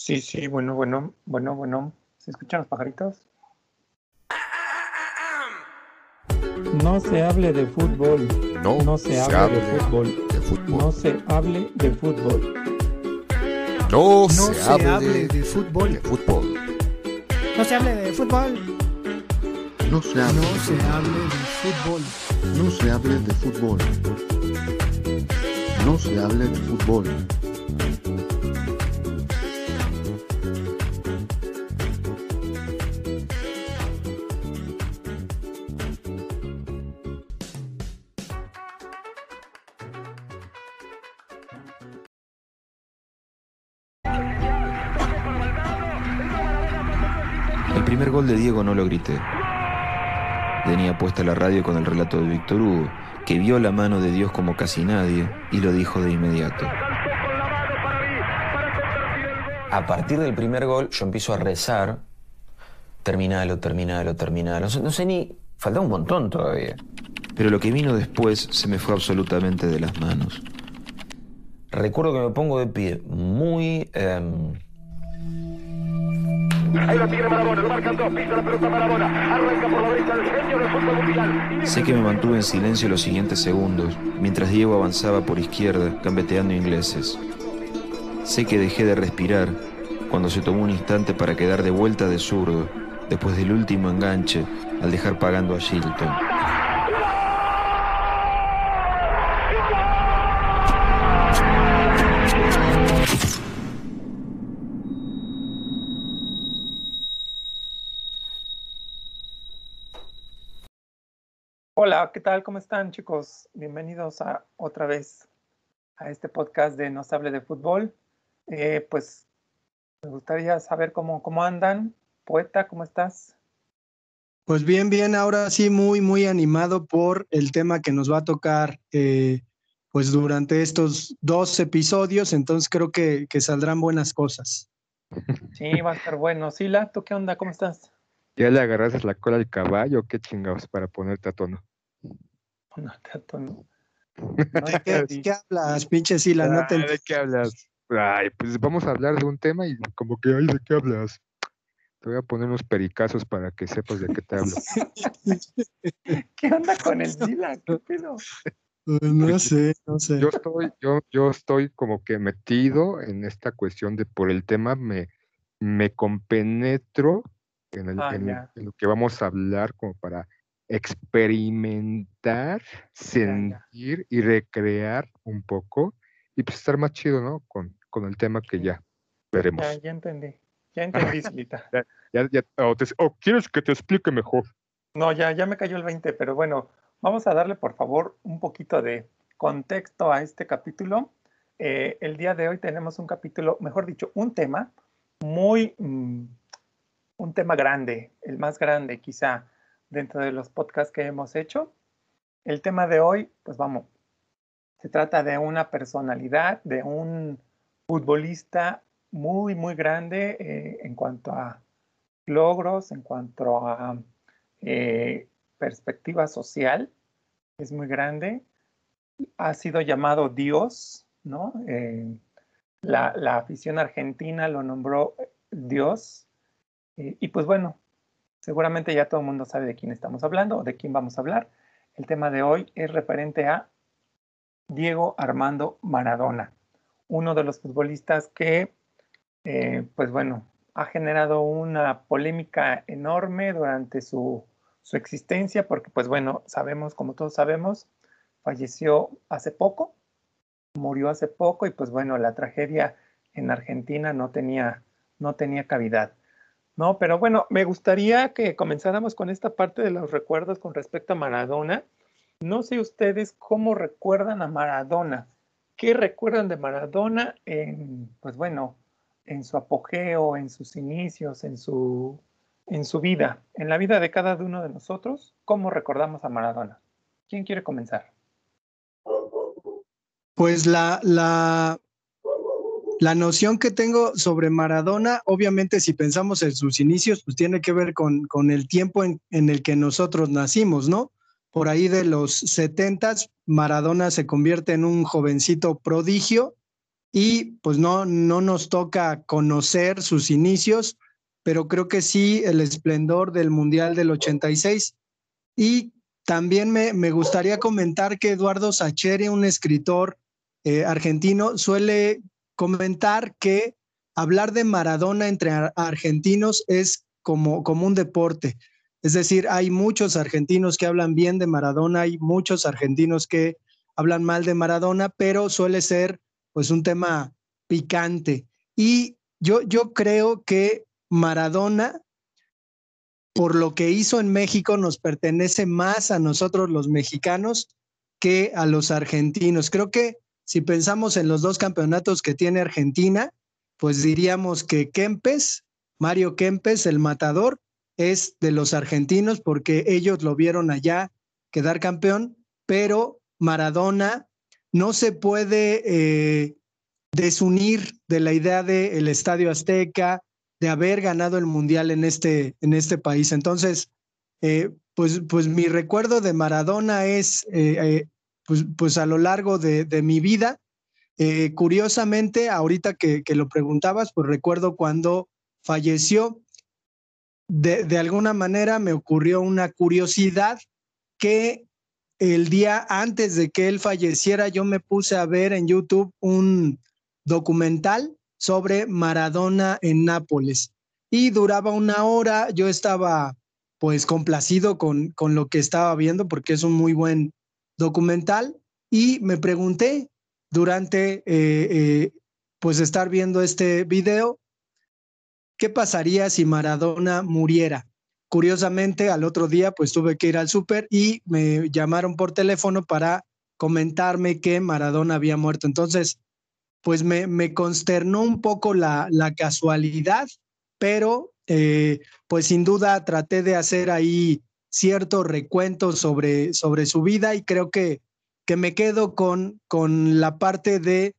Sí, sí, bueno, bueno, bueno, bueno. ¿Se escuchan los pajaritos? No se hable de fútbol. No, se, hable, de, fútbol. de fútbol. No se hable de fútbol. No, No se, se hable, hable de, de fútbol. de fútbol. No se hable de fútbol. No se hable, No se hable de fútbol. no se hable de fútbol. No se hable de fútbol. No lo grité. Tenía puesta la radio con el relato de Víctor Hugo, que vio la mano de Dios como casi nadie y lo dijo de inmediato. A partir del primer gol yo empiezo a rezar, terminalo, terminalo, terminalo. No sé, no sé ni, falta un montón todavía. Pero lo que vino después se me fue absolutamente de las manos. Recuerdo que me pongo de pie muy... em, Sé que me mantuve en silencio los siguientes segundos, mientras Diego avanzaba por izquierda, gambeteando ingleses. Sé que dejé de respirar cuando se tomó un instante para quedar de vuelta de zurdo, después del último enganche, al dejar pagando a Shilton. Hola, ¿qué tal? ¿Cómo están, chicos? Bienvenidos a otra vez a este podcast de No se hable de fútbol. Eh, pues me gustaría saber cómo, cómo andan. Poeta, ¿cómo estás? Pues bien, bien, ahora sí muy, muy animado por el tema que nos va a tocar eh, pues durante estos dos episodios, entonces creo que, que saldrán buenas cosas. Sí, va a estar bueno. Sila, ¿tú qué onda? ¿Cómo estás? ¿Ya le agarraste la cola al caballo? ¿Qué chingados para ponerte a tono? No, te no. ¿De qué, de qué hablas, pinche Sila? No te Ah, ¿De qué hablas? Ay, pues vamos a hablar de un tema y como que, ay, ¿de qué hablas? Te voy a poner unos pericazos para que sepas de qué te hablo. ¿Qué onda con el Sila? ¿Qué pedo? No sé, no sé. Yo estoy, yo, yo estoy como que metido en esta cuestión de por el tema me, me compenetro en, el- Ah, en lo que vamos a hablar como para experimentar, sentir y recrear un poco y pues estar más chido, ¿no? Con, con el tema que ya veremos. Ya, ya entendí. Ya entendí, Silita. Ya, ya, o, te- o quieres que te explique mejor. No, ya, ya me cayó el 20, pero bueno, vamos a darle por favor un poquito de contexto a este capítulo. Eh, el día de hoy tenemos un capítulo, mejor dicho, un tema muy, mm, un tema grande, el más grande quizá dentro de los podcasts que hemos hecho. El tema de hoy, pues vamos, se trata de una personalidad, de un futbolista muy, muy grande eh, en cuanto a logros, en cuanto a eh, perspectiva social, es muy grande. Ha sido llamado Dios, ¿no? Eh, la, la afición argentina lo nombró Dios. Eh, y pues bueno, seguramente ya todo el mundo sabe de quién estamos hablando o de quién vamos a hablar. El tema de hoy es referente a Diego Armando Maradona, uno de los futbolistas que, eh, pues bueno, ha generado una polémica enorme durante su, su existencia, porque pues bueno, sabemos, como todos sabemos, falleció hace poco, murió hace poco y pues bueno, la tragedia en Argentina no tenía, no tenía cavidad. No, pero bueno, me gustaría que comenzáramos con esta parte de los recuerdos con respecto a Maradona. No sé ustedes cómo recuerdan a Maradona. ¿Qué recuerdan de Maradona en, pues bueno, en su apogeo, en sus inicios, en su, en su vida, en la vida de cada uno de nosotros? ¿Cómo recordamos a Maradona? ¿Quién quiere comenzar? Pues la, la, la noción que tengo sobre Maradona, obviamente si pensamos en sus inicios, pues tiene que ver con, con el tiempo en, en el que nosotros nacimos, ¿no? Por ahí de los 70, Maradona se convierte en un jovencito prodigio y pues no, no nos toca conocer sus inicios, pero creo que sí el esplendor del Mundial del 86. Y también me, me gustaría comentar que Eduardo Sacheri, un escritor eh, argentino, suele comentar que hablar de Maradona entre argentinos es como, como un deporte. Es decir, hay muchos argentinos que hablan bien de Maradona, hay muchos argentinos que hablan mal de Maradona, pero suele ser pues un tema picante. Y yo, yo creo que Maradona, por lo que hizo en México, nos pertenece más a nosotros los mexicanos que a los argentinos. Creo que si pensamos en los dos campeonatos que tiene Argentina, pues diríamos que Kempes, Mario Kempes, el matador, es de los argentinos porque ellos lo vieron allá quedar campeón, pero Maradona no se puede eh, desunir de la idea del Estadio Azteca, de haber ganado el Mundial en este, en este país. Entonces, eh, pues, pues mi recuerdo de Maradona es, eh, pues, pues, a lo largo de, mi vida, curiosamente, ahorita que, que, lo preguntabas, pues recuerdo cuando falleció, de, alguna manera me ocurrió una curiosidad que el día antes de que él falleciera, yo me puse a ver en YouTube un documental sobre Maradona en Nápoles y duraba una hora. Yo estaba pues complacido con, con lo que estaba viendo porque es un muy buen documental y me pregunté durante eh, eh, pues estar viendo este video ¿qué pasaría si Maradona muriera? Curiosamente, al otro día, pues tuve que ir al súper y me llamaron por teléfono para comentarme que Maradona había muerto. Entonces, pues me, consternó un poco la, la casualidad, pero eh, pues sin duda traté de hacer ahí cierto recuento sobre, sobre su vida y creo que, que me quedo con, con la parte de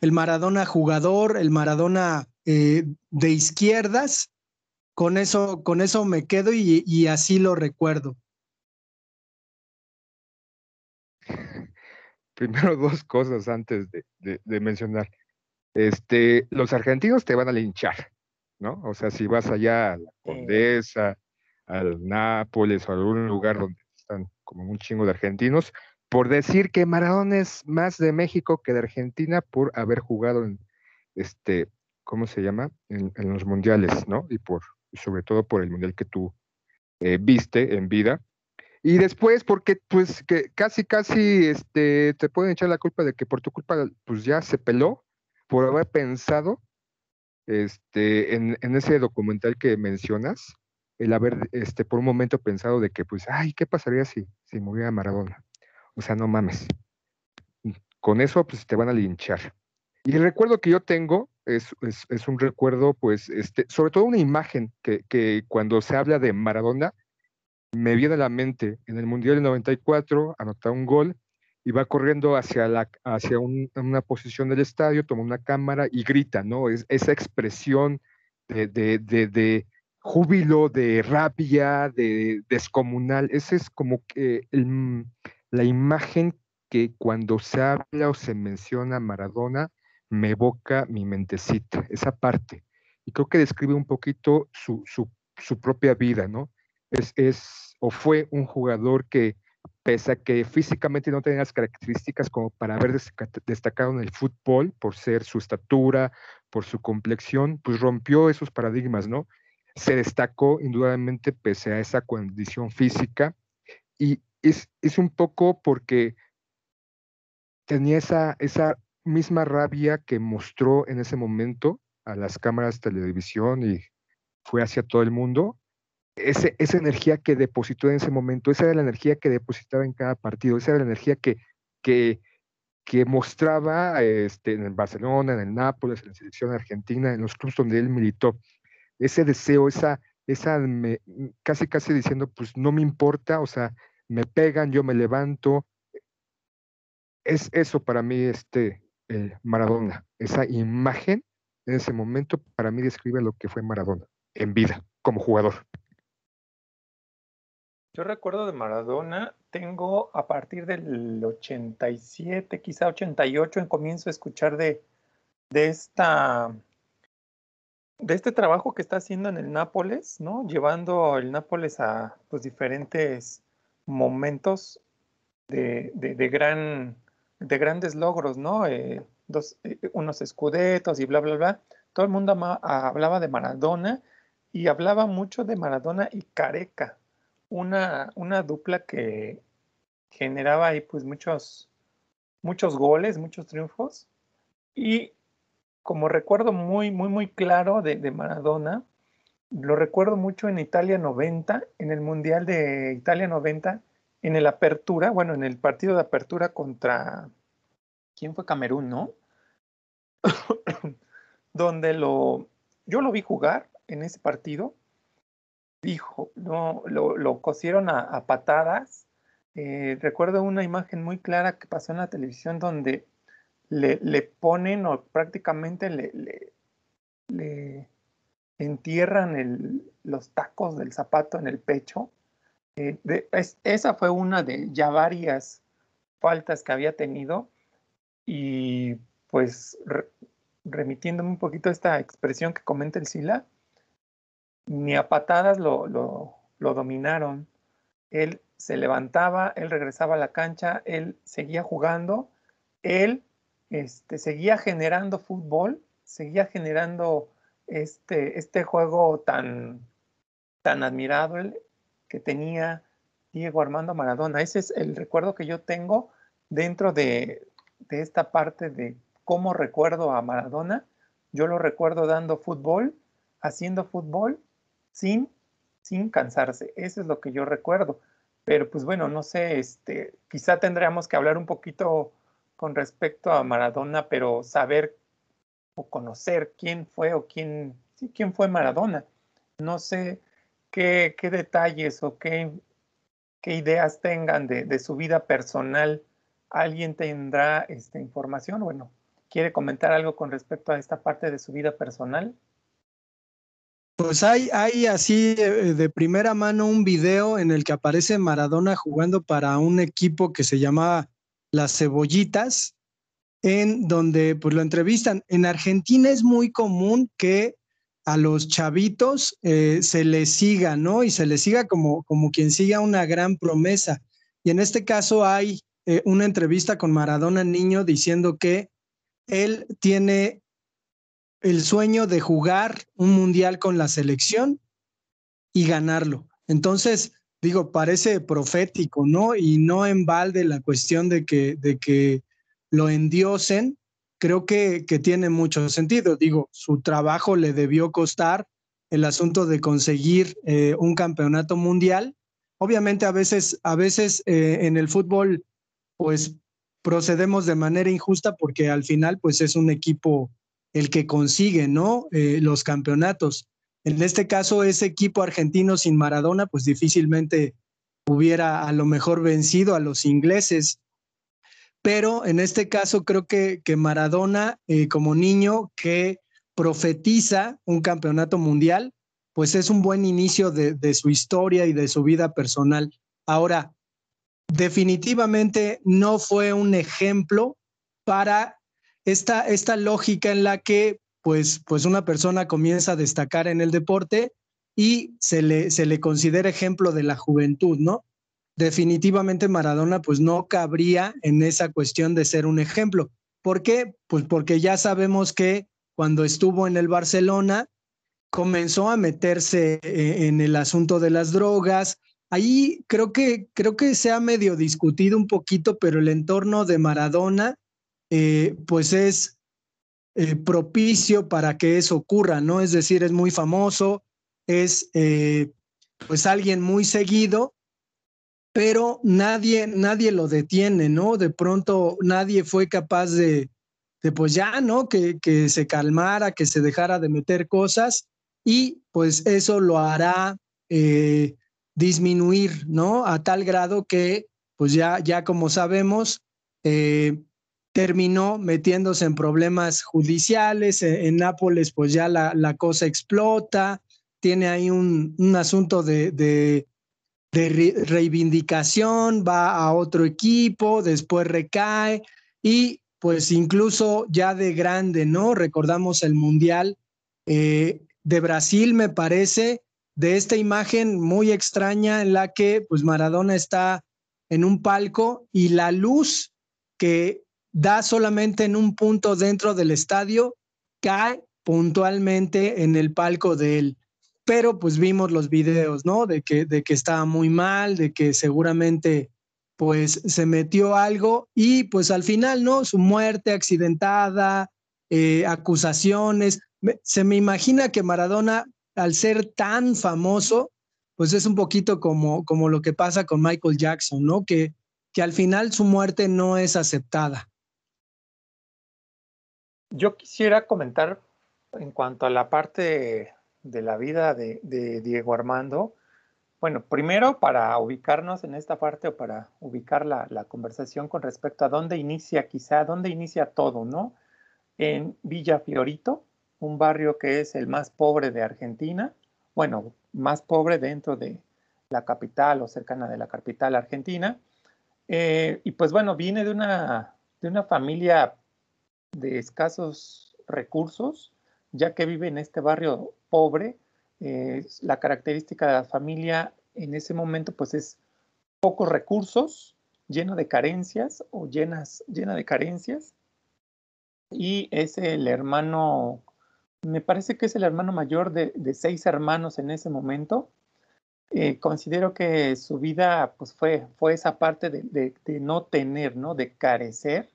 el Maradona jugador, el Maradona eh, de izquierdas. Con eso, con eso me quedo y, así lo recuerdo. Primero dos cosas antes de, mencionar. Este, los argentinos te van a linchar, ¿no? O sea, si vas allá a la Condesa, al Nápoles o a algún lugar donde están como un chingo de argentinos, por decir que Maradona es más de México que de Argentina por haber jugado en, este, ¿cómo se llama? En, los mundiales, ¿no? Y por, sobre todo por el mundial que tú eh, viste en vida. Y después, porque pues que casi, casi este, te pueden echar la culpa de que por tu culpa pues ya se peló por haber pensado este, en, en ese documental que mencionas, el haber este, por un momento pensado de que pues, ay, ¿qué pasaría si, si muriera Maradona? O sea, no mames. Con eso pues te van a linchar. Y el recuerdo que yo tengo es, es, un recuerdo, pues, este, sobre todo una imagen que, que, cuando se habla de Maradona, me viene a la mente. En el Mundial del 94, anota un gol y va corriendo hacia, la, hacia una posición del estadio, toma una cámara y grita, ¿no? Es, esa expresión de, de, de, júbilo, de rabia, de descomunal. Esa es como que la imagen que cuando se habla o se menciona Maradona, me evoca mi mentecita, esa parte. Y creo que describe un poquito su, propia vida, ¿no? Es, es, o fue un jugador que, pese a que físicamente no tenía las características como para haber destacado en el fútbol, por ser su estatura, por su complexión, pues rompió esos paradigmas, ¿no? Se destacó indudablemente pese a esa condición física y es, es un poco porque tenía esa, esa misma rabia que mostró en ese momento a las cámaras de televisión y fue hacia todo el mundo, ese, esa energía que depositó en ese momento, esa era la energía que depositaba en cada partido, esa era la energía que, que, que mostraba este, en el Barcelona, en el Nápoles, en la selección argentina, en los clubes donde él militó. Ese deseo, esa, esa casi casi diciendo, pues no me importa, o sea, me pegan, yo me levanto. Es eso para mí, este, Maradona. Esa imagen en ese momento para mí describe lo que fue Maradona en vida como jugador. Yo recuerdo de Maradona, tengo a partir del 87, quizá 88, en comienzo a escuchar de, de esta de este trabajo que está haciendo en el Nápoles, ¿no? Llevando el Nápoles a pues, diferentes momentos de, de, gran, de grandes logros, ¿no? Eh, dos, eh, unos escudetos y bla, bla, bla. Todo el mundo hablaba de Maradona y hablaba mucho de Maradona y Careca, una, una dupla que generaba ahí pues muchos, muchos goles, muchos triunfos. Y como recuerdo muy, muy, muy claro de, de Maradona, lo recuerdo mucho en Italia 90, en el Mundial de Italia 90, en el Apertura, bueno, en el partido de Apertura contra, ¿quién fue Camerún, no? Donde lo, yo lo vi jugar en ese partido, dijo, no, lo, lo cosieron a, a patadas. Eh, recuerdo una imagen muy clara que pasó en la televisión donde le, le ponen o prácticamente le, le, entierran los tacos del zapato en el pecho. Eh, esa fue una de ya varias faltas que había tenido y pues re- remitiéndome un poquito a esta expresión que comenta el Sila, ni a patadas lo, lo, lo dominaron. Él se levantaba, él regresaba a la cancha, él seguía jugando, él este, seguía generando fútbol, seguía generando este, este juego tan, tan admirable que tenía Diego Armando Maradona. Ese es el recuerdo que yo tengo dentro de, de esta parte de cómo recuerdo a Maradona. Yo lo recuerdo dando fútbol, haciendo fútbol sin, sin cansarse. Eso es lo que yo recuerdo. Pero pues bueno, no sé, este, quizá tendríamos que hablar un poquito con respecto a Maradona, pero saber o conocer quién fue o quién, quién fue Maradona. No sé qué, qué detalles o qué, qué ideas tengan de, de su vida personal. ¿Alguien tendrá esta información? Bueno, ¿quiere comentar algo con respecto a esta parte de su vida personal? Pues hay, hay así eh, de primera mano un video en el que aparece Maradona jugando para un equipo que se llamaba Las Cebollitas, en donde pues lo entrevistan. En Argentina es muy común que a los chavitos eh, se les siga, ¿no? Y se les siga como, como quien siga una gran promesa. Y en este caso hay eh, una entrevista con Maradona niño diciendo que él tiene el sueño de jugar un mundial con la selección y ganarlo. Entonces, digo, parece profético, ¿no? Y no en balde la cuestión de que, de que lo endiosen, creo que, que tiene mucho sentido. Digo, su trabajo le debió costar el asunto de conseguir eh, un campeonato mundial. Obviamente a veces, a veces eh, en el fútbol, pues procedemos de manera injusta porque al final, pues es un equipo el que consigue, ¿no? Eh, los campeonatos. En este caso, ese equipo argentino sin Maradona, pues difícilmente hubiera a lo mejor vencido a los ingleses. Pero en este caso creo que, que Maradona, eh, como niño que profetiza un campeonato mundial, pues es un buen inicio de, de su historia y de su vida personal. Ahora, definitivamente no fue un ejemplo para esta, esta lógica en la que pues, pues una persona comienza a destacar en el deporte y se le, se le considera ejemplo de la juventud, ¿no? Definitivamente Maradona pues no cabría en esa cuestión de ser un ejemplo. ¿Por qué? Pues porque ya sabemos que cuando estuvo en el Barcelona comenzó a meterse eh, en el asunto de las drogas. Ahí creo que, creo que se ha medio discutido un poquito, pero el entorno de Maradona eh, pues es eh, propicio para que eso ocurra, ¿no? Es decir, es muy famoso, es eh, pues alguien muy seguido, pero nadie, nadie lo detiene, ¿no? De pronto nadie fue capaz de, de pues ya, ¿no? Que, que se calmara, que se dejara de meter cosas y pues eso lo hará eh, disminuir, ¿no? A tal grado que pues ya, ya como sabemos, terminó metiéndose en problemas judiciales. En, en Nápoles, pues ya la, la, cosa explota. Tiene ahí un, un asunto de, de, de re reivindicación, va a otro equipo, después recae y pues incluso ya de grande, ¿no? Recordamos el Mundial eh, de Brasil, me parece, de esta imagen muy extraña en la que pues Maradona está en un palco y la luz que da solamente en un punto dentro del estadio cae puntualmente en el palco de él. Pero pues vimos los videos, ¿no? De que, de que estaba muy mal, de que seguramente pues se metió algo y pues al final, ¿no? Su muerte accidentada, eh, acusaciones. Se me imagina que Maradona, al ser tan famoso, pues es un poquito como, como lo que pasa con Michael Jackson, ¿no? Que, que al final su muerte no es aceptada. Yo quisiera comentar en cuanto a la parte de la vida de, Diego Armando, bueno, primero para ubicarnos en esta parte o para ubicar la, conversación con respecto a dónde inicia, quizá, dónde inicia todo, ¿no? En Villa Fiorito, un barrio que es el más pobre de Argentina, bueno, más pobre dentro de la capital o cercana de la capital argentina. Eh, y pues bueno, viene de una, de una familia de escasos recursos, ya que vive en este barrio pobre, eh, la característica de la familia en ese momento pues es pocos recursos, lleno de carencias o llenas, llena de carencias. Y es el hermano, me parece que es el hermano mayor de, seis hermanos en ese momento. Eh, considero que su vida pues fue, fue esa parte de, no tener, ¿no? De carecer.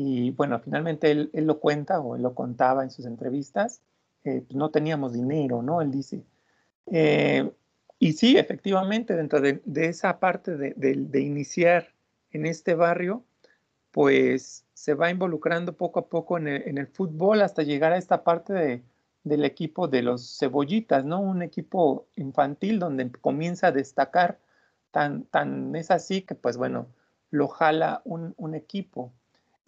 Y bueno, finalmente él, él, lo cuenta o él lo contaba en sus entrevistas pues, no teníamos dinero, ¿no? Él dice. Eh, y sí, efectivamente, dentro de, esa parte de, iniciar en este barrio, pues se va involucrando poco a poco en el, fútbol hasta llegar a esta parte del equipo de los cebollitas, ¿no? Un equipo infantil donde comienza a destacar, tan, tan es así que pues bueno, lo jala un, equipo.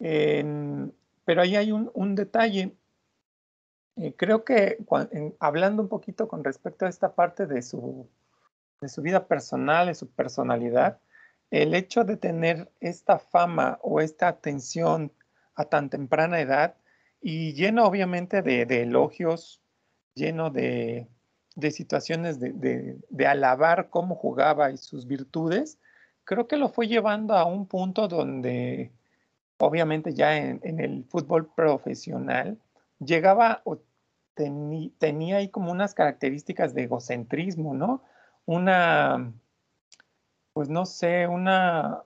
Pero ahí hay un, un detalle, eh, creo que hablando un poquito con respecto a esta parte de su, de su vida personal, de su personalidad, el hecho de tener esta fama o esta atención a tan temprana edad y lleno obviamente de, elogios, lleno de, situaciones de, alabar cómo jugaba y sus virtudes, creo que lo fue llevando a un punto donde obviamente ya en el fútbol profesional, llegaba o tenía ahí como unas características de egocentrismo, ¿no? Una, pues no sé, una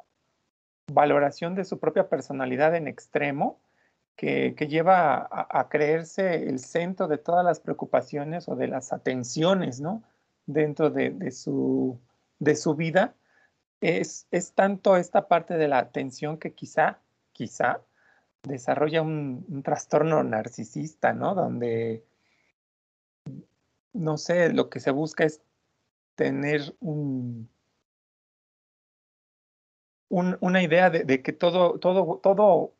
valoración de su propia personalidad en extremo que, lleva a, creerse el centro de todas las preocupaciones o de las atenciones, ¿no? Dentro de, su, de su vida. Es, es tanto esta parte de la atención que quizá, quizá, desarrolla un, trastorno narcisista, ¿no? Donde, no sé, lo que se busca es tener un, una idea de, que todo, todo, todo,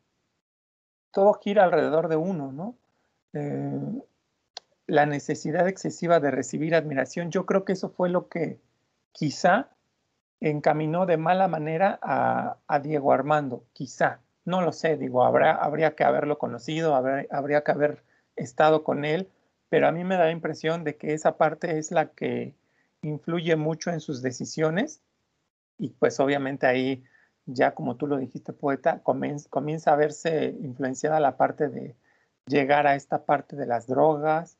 todo gira alrededor de uno, ¿no? Eh, la necesidad excesiva de recibir admiración, yo creo que eso fue lo que quizá encaminó de mala manera a, a Diego Armando, quizá. No lo sé, digo, habrá, habría que haberlo conocido, habría, que haber estado con él, pero a mí me da la impresión de que esa parte es la que influye mucho en sus decisiones y pues obviamente ahí ya como tú lo dijiste poeta, comienza, a verse influenciada la parte de llegar a esta parte de las drogas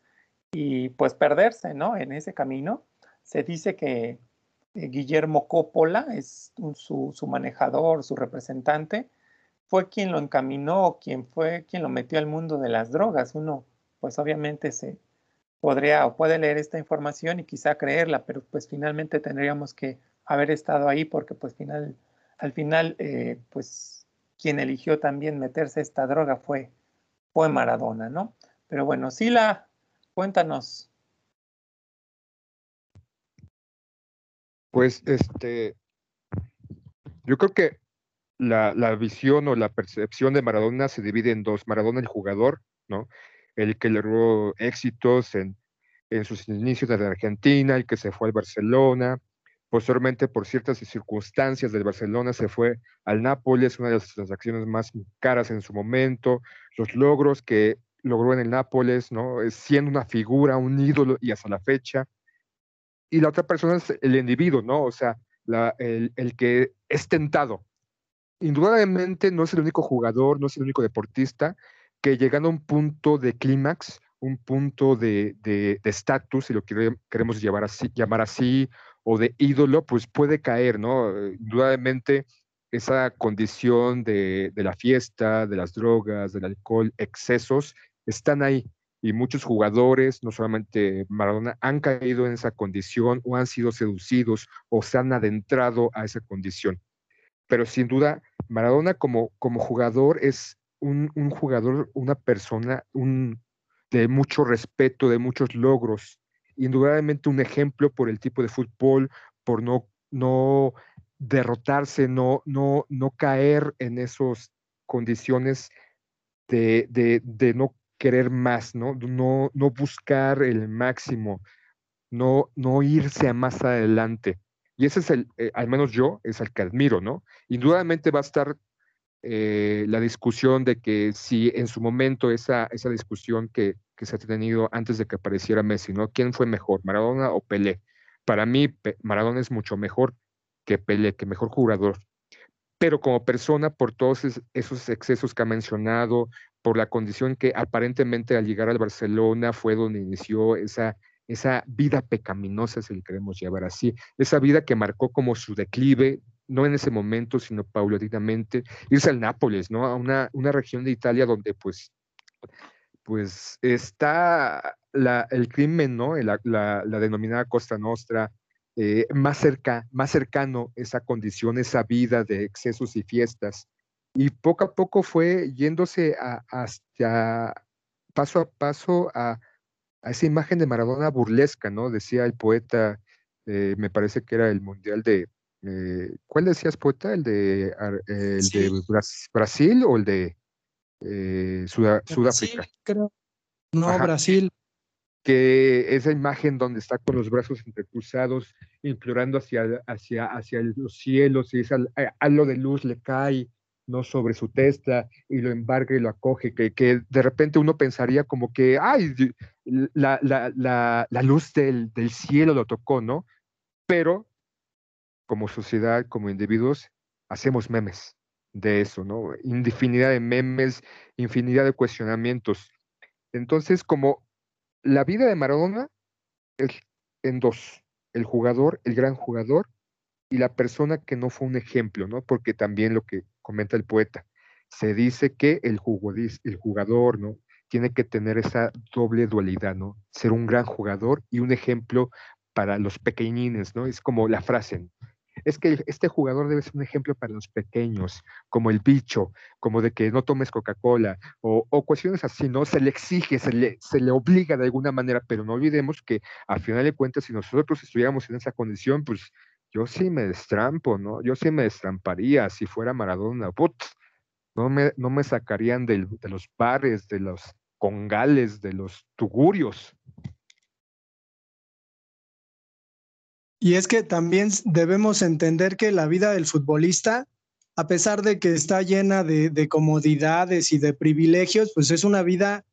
y pues perderse, ¿no? En ese camino. Se dice que eh, Guillermo Coppola es su, su, manejador, su representante, fue quien lo encaminó, quien fue quien lo metió al mundo de las drogas. Uno, pues obviamente se podría o puede leer esta información y quizá creerla, pero pues finalmente tendríamos que haber estado ahí porque pues final, al final, eh, pues quien eligió también meterse esta droga fue, fue Maradona, ¿no? Pero bueno, Sila, cuéntanos. Pues este, yo creo que la, visión o la percepción de Maradona se divide en dos. Maradona el jugador, ¿no? El que logró éxitos en, sus inicios en Argentina, el que se fue al Barcelona, Posteriormente, por ciertas circunstancias del Barcelona, se fue al Nápoles, una de las transacciones más caras en su momento, los logros que logró en el Nápoles, ¿no? siendo una figura, un ídolo y hasta la fecha. Y la otra persona es el individuo, ¿no? O sea, el, el, que es tentado. Indudablemente no es el único jugador, no es el único deportista que llegando a un punto de clímax, un punto de estatus, de, si lo queremos llevar así, llamar así, o de ídolo, pues puede caer, ¿no? Indudablemente esa condición de, de la fiesta, de las drogas, del alcohol, excesos, están ahí. Y muchos jugadores, no solamente Maradona, han caído en esa condición o han sido seducidos o se han adentrado a esa condición. Pero sin duda, Maradona como, como jugador es un, un jugador, una persona un, de mucho respeto, de muchos logros. Indudablemente un ejemplo por el tipo de fútbol, por no, no derrotarse, no, no, no caer en esas condiciones de, de, no querer más, ¿no? No, no buscar el máximo, no, no irse a más adelante. Y ese es el, eh, al menos yo, es el que admiro, ¿no? Indudablemente va a estar eh, la discusión de que si en su momento esa, esa discusión que, que, se ha tenido antes de que apareciera Messi, ¿no? ¿Quién fue mejor, Maradona o Pelé? Para mí, Maradona es mucho mejor que Pelé, que mejor jugador. Pero como persona, por todos esos excesos que ha mencionado, por la condición que aparentemente al llegar al Barcelona fue donde inició esa, esa vida pecaminosa, si le queremos llevar así, esa vida que marcó como su declive, no en ese momento, sino paulatinamente, irse al Nápoles, ¿no? A una, una región de Italia donde pues, pues está la, el crimen, ¿no? La, la, denominada Costa Nostra, eh, más, cerca, más cercano esa condición, esa vida de excesos y fiestas y poco a poco fue yéndose a, hacia paso a paso a, esa imagen de Maradona burlesca, ¿no? Decía el poeta, eh, me parece que era el mundial de, eh, ¿cuál decías poeta? ¿El de, el de Brasil o el de eh, Sudáfrica? creo. No, Brasil. Que esa imagen donde está con los brazos entrecruzados, implorando hacia, hacia, hacia los cielos, y esa halo de luz le cae, ¿no? sobre su testa y lo embarga y lo acoge, que, que de repente uno pensaría como que, ay, la, la, la, la luz del, del, cielo lo tocó, ¿no? Pero como sociedad, como individuos, hacemos memes de eso, ¿no? Infinidad de memes, infinidad de cuestionamientos. Entonces, como la vida de Maradona es en dos, el jugador, el gran jugador, y la persona que no fue un ejemplo, ¿no? Porque también lo que comenta el poeta, se dice que el, el jugador, ¿no? Tiene que tener esa doble dualidad, ¿no? Ser un gran jugador y un ejemplo para los pequeñines, ¿no? Es como la frase, es que este jugador debe ser un ejemplo para los pequeños, como el bicho, como de que no tomes Coca-Cola, o, o, cuestiones así, ¿no? Se le exige, se le, se le obliga de alguna manera, pero no olvidemos que al final de cuentas, si nosotros estuviéramos en esa condición, pues yo sí me destrampo, ¿no? Yo sí me destramparía si fuera Maradona. Put, no, me, no me sacarían de, de los bares, de los congales, de los tugurios. Y es que también debemos entender que la vida del futbolista, a pesar de que está llena de, de comodidades y de privilegios, pues es una vida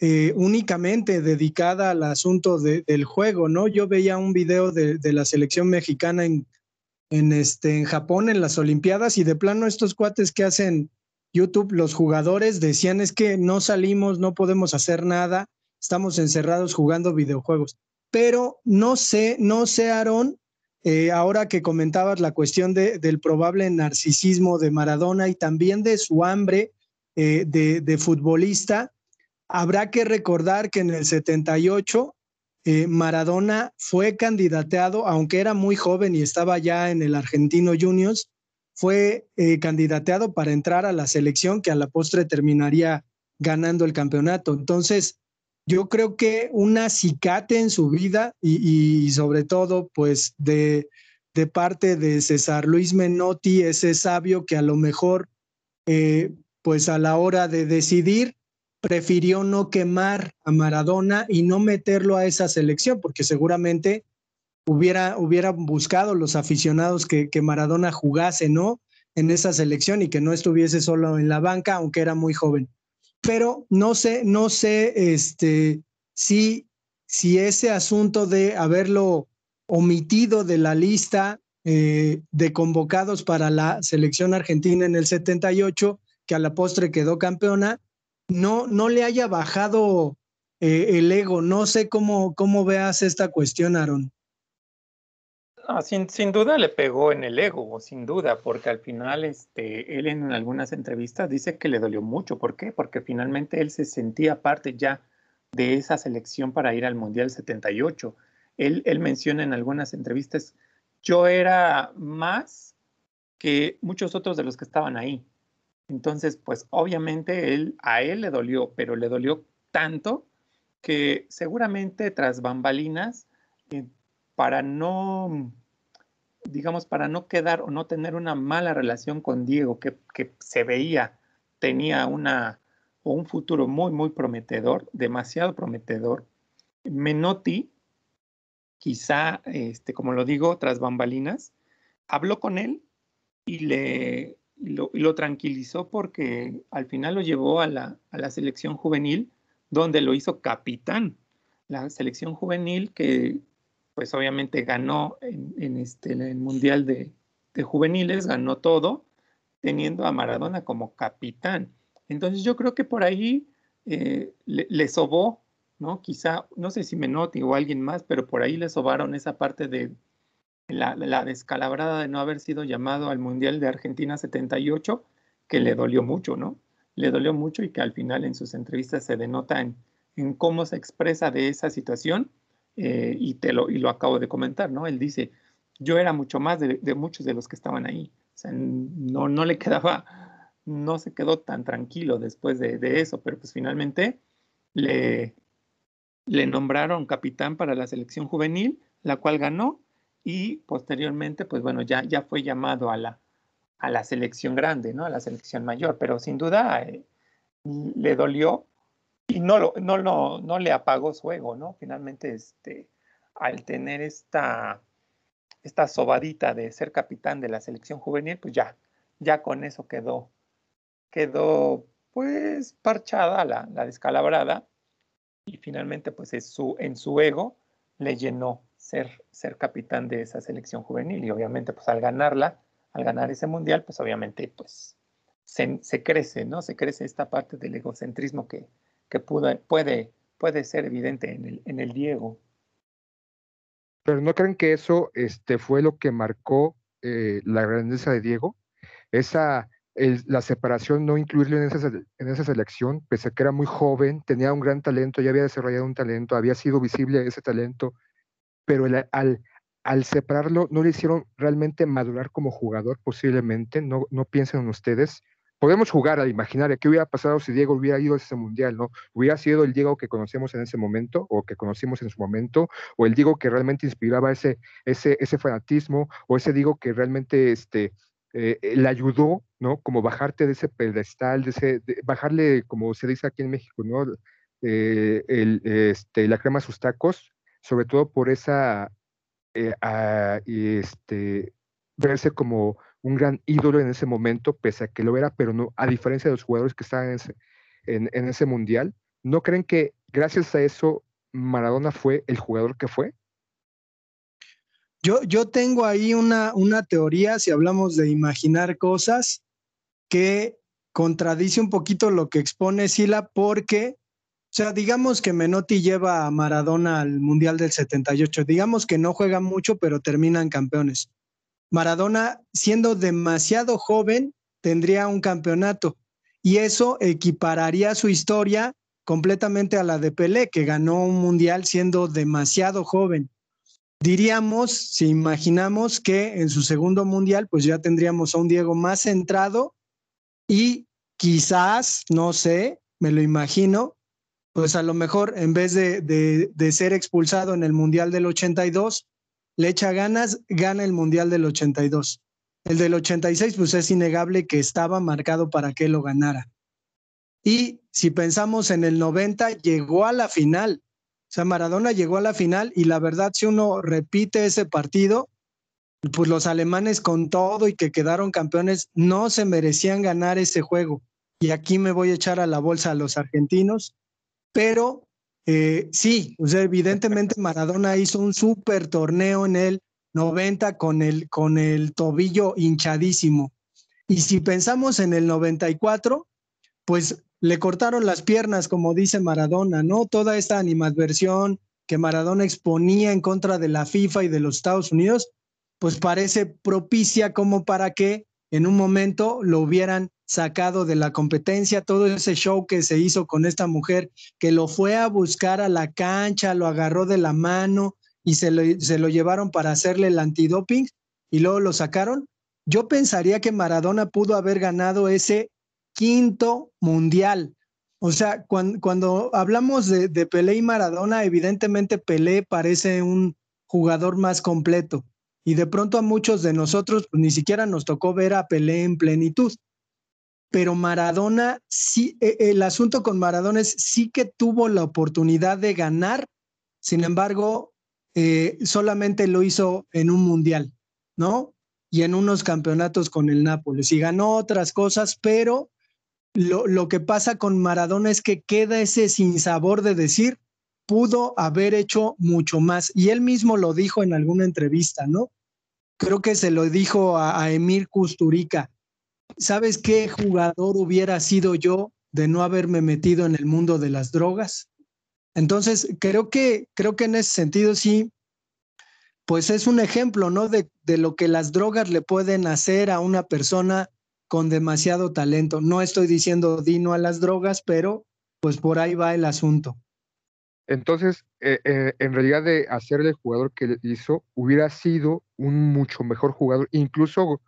eh, únicamente dedicada al asunto de, del juego, ¿no? Yo veía un video de, de la selección mexicana en, en, este, en Japón en las Olimpiadas y de plano estos cuates que hacen YouTube, los jugadores decían es que no salimos, no podemos hacer nada, estamos encerrados jugando videojuegos. Pero no sé, no sé, Aaron, eh, ahora que comentabas la cuestión de, del probable narcisismo de Maradona y también de su hambre eh, de, de futbolista, Habrá que recordar que en el 78 eh, Maradona fue candidateado, aunque era muy joven y estaba ya en el Argentino Juniors, fue eh, candidateado para entrar a la selección que a la postre terminaría ganando el campeonato. Entonces, yo creo que un acicate en su vida y, sobre todo, pues, de, de, parte de César Luis Menotti, ese sabio que a lo mejor, eh, pues a la hora de decidir, prefirió no quemar a Maradona y no meterlo a esa selección, porque seguramente hubiera, hubiera buscado los aficionados que, que Maradona jugase, ¿no? En esa selección y que no estuviese solo en la banca, aunque era muy joven. Pero no sé, no sé, este, si, si ese asunto de haberlo omitido de la lista eh, de convocados para la selección argentina en el 78, que a la postre quedó campeona, no, no le haya bajado eh, el ego. No sé cómo, cómo veas esta cuestión, Aaron. Sin, sin, duda le pegó en el ego, sin duda, porque al final este, él en algunas entrevistas dice que le dolió mucho. ¿Por qué? Porque finalmente él se sentía parte ya de esa selección para ir al Mundial 78. Él, él menciona en algunas entrevistas, yo era más que muchos otros de los que estaban ahí. Entonces, pues obviamente él, a él le dolió, pero le dolió tanto que seguramente tras bambalinas, eh, para no, digamos, para no quedar o no tener una mala relación con Diego, que, que se veía, tenía una, un futuro muy, muy prometedor, demasiado prometedor, Menotti, quizá, este, como lo digo, tras bambalinas, habló con él y le, lo, lo, tranquilizó porque al final lo llevó a la, a la, selección juvenil, donde lo hizo capitán. La selección juvenil que, pues obviamente ganó en, este, el Mundial de, de, Juveniles, ganó todo, teniendo a Maradona como capitán. Entonces yo creo que por ahí eh, le, le, sobó, ¿no? Quizá, no sé si Menotti o alguien más, pero por ahí le sobaron esa parte de, la, la, descalabrada de no haber sido llamado al Mundial de Argentina 78, que le dolió mucho, ¿no? Le dolió mucho y que al final en sus entrevistas se denota en, en cómo se expresa de esa situación eh, y, te lo, y lo acabo de comentar, ¿no? Él dice, yo era mucho más de, de muchos de los que estaban ahí. O sea, no, no le quedaba, no se quedó tan tranquilo después de, de eso, pero pues finalmente le, le nombraron capitán para la selección juvenil, la cual ganó y posteriormente, pues bueno, ya, ya fue llamado a la, a la selección grande, ¿no? A la selección mayor, pero sin duda eh, le dolió y no, lo, no, no, no le apagó su ego, ¿no? Finalmente, este, al tener esta, esta sobadita de ser capitán de la selección juvenil, pues ya, ya con eso quedó, quedó pues parchada la, la descalabrada y finalmente pues es su, en su ego le llenó ser, ser capitán de esa selección juvenil y obviamente pues al ganarla, al ganar ese mundial, pues obviamente pues se, se crece, ¿no? Se crece esta parte del egocentrismo que, que pudo, puede, puede ser evidente en el, en el Diego. Pero ¿no creen que eso este, fue lo que marcó eh, la grandeza de Diego? Esa, el, la separación, no incluirlo en esa, en esa selección, pese a que era muy joven, tenía un gran talento, ya había desarrollado un talento, había sido visible ese talento, pero al, al separarlo no le hicieron realmente madurar como jugador posiblemente, no, no piensen en ustedes. Podemos jugar a imaginar qué hubiera pasado si Diego hubiera ido a ese mundial, ¿no? Hubiera sido el Diego que conocemos en ese momento o que conocimos en su momento, o el Diego que realmente inspiraba ese, ese, ese fanatismo, o ese Diego que realmente este, eh, le ayudó, ¿no? Como bajarte de ese pedestal, de ese, bajarle, como se dice aquí en México, ¿no? Eh, el, este, la crema a sus tacos, sobre todo por esa, eh, a, este, verse como un gran ídolo en ese momento, pese a que lo era, pero no, a diferencia de los jugadores que estaban en ese, en, en ese mundial, ¿no creen que gracias a eso Maradona fue el jugador que fue? Yo, yo tengo ahí una, una teoría, si hablamos de imaginar cosas, que contradice un poquito lo que expone Sila, porque, o sea, digamos que Menotti lleva a Maradona al Mundial del 78, digamos que no juegan mucho, pero terminan campeones. Maradona, siendo demasiado joven, tendría un campeonato y eso equipararía su historia completamente a la de Pelé, que ganó un mundial siendo demasiado joven. Diríamos, si imaginamos que en su segundo mundial, pues ya tendríamos a un Diego más centrado y quizás, no sé, me lo imagino, pues a lo mejor en vez de, de, ser expulsado en el mundial del 82, le echa ganas, gana el mundial del 82. El del 86, pues es innegable que estaba marcado para que lo ganara. Y si pensamos en el 90, llegó a la final O sea, Maradona llegó a la final y la verdad, si uno repite ese partido, pues los alemanes con todo y que quedaron campeones no se merecían ganar ese juego. Y aquí me voy a echar a la bolsa a los argentinos, pero eh, sí, o sea, evidentemente Maradona hizo un súper torneo en el 90 con el, con el tobillo hinchadísimo. Y si pensamos en el 94, pues le cortaron las piernas, como dice Maradona, ¿no? Toda esta animadversión que Maradona exponía en contra de la FIFA y de los Estados Unidos, pues parece propicia como para que en un momento lo hubieran sacado de la competencia, todo ese show que se hizo con esta mujer, que lo fue a buscar a la cancha, lo agarró de la mano y se lo, se lo llevaron para hacerle el antidoping y luego lo sacaron. Yo pensaría que Maradona pudo haber ganado ese quinto mundial. O sea, cuando, cuando hablamos de, de Pelé y Maradona, evidentemente Pelé parece un jugador más completo y de pronto a muchos de nosotros pues, ni siquiera nos tocó ver a Pelé en plenitud. Pero Maradona, sí, e, el asunto con Maradona es sí que tuvo la oportunidad de ganar, sin embargo, eh, solamente lo hizo en un mundial, ¿no? Y en unos campeonatos con el Nápoles. Y ganó otras cosas, pero lo, lo que pasa con Maradona es que queda ese sinsabor de decir, pudo haber hecho mucho más. Y él mismo lo dijo en alguna entrevista, ¿no? Creo que se lo dijo a, a Emir Kusturica. ¿Sabes qué jugador hubiera sido yo de no haberme metido en el mundo de las drogas? Entonces, creo que, creo que en ese sentido sí, pues es un ejemplo, ¿no? De, lo que las drogas le pueden hacer a una persona con demasiado talento. No estoy diciendo dino a las drogas, pero pues por ahí va el asunto. Entonces, eh, eh, en realidad de hacerle el jugador que hizo, hubiera sido un mucho mejor jugador, incluso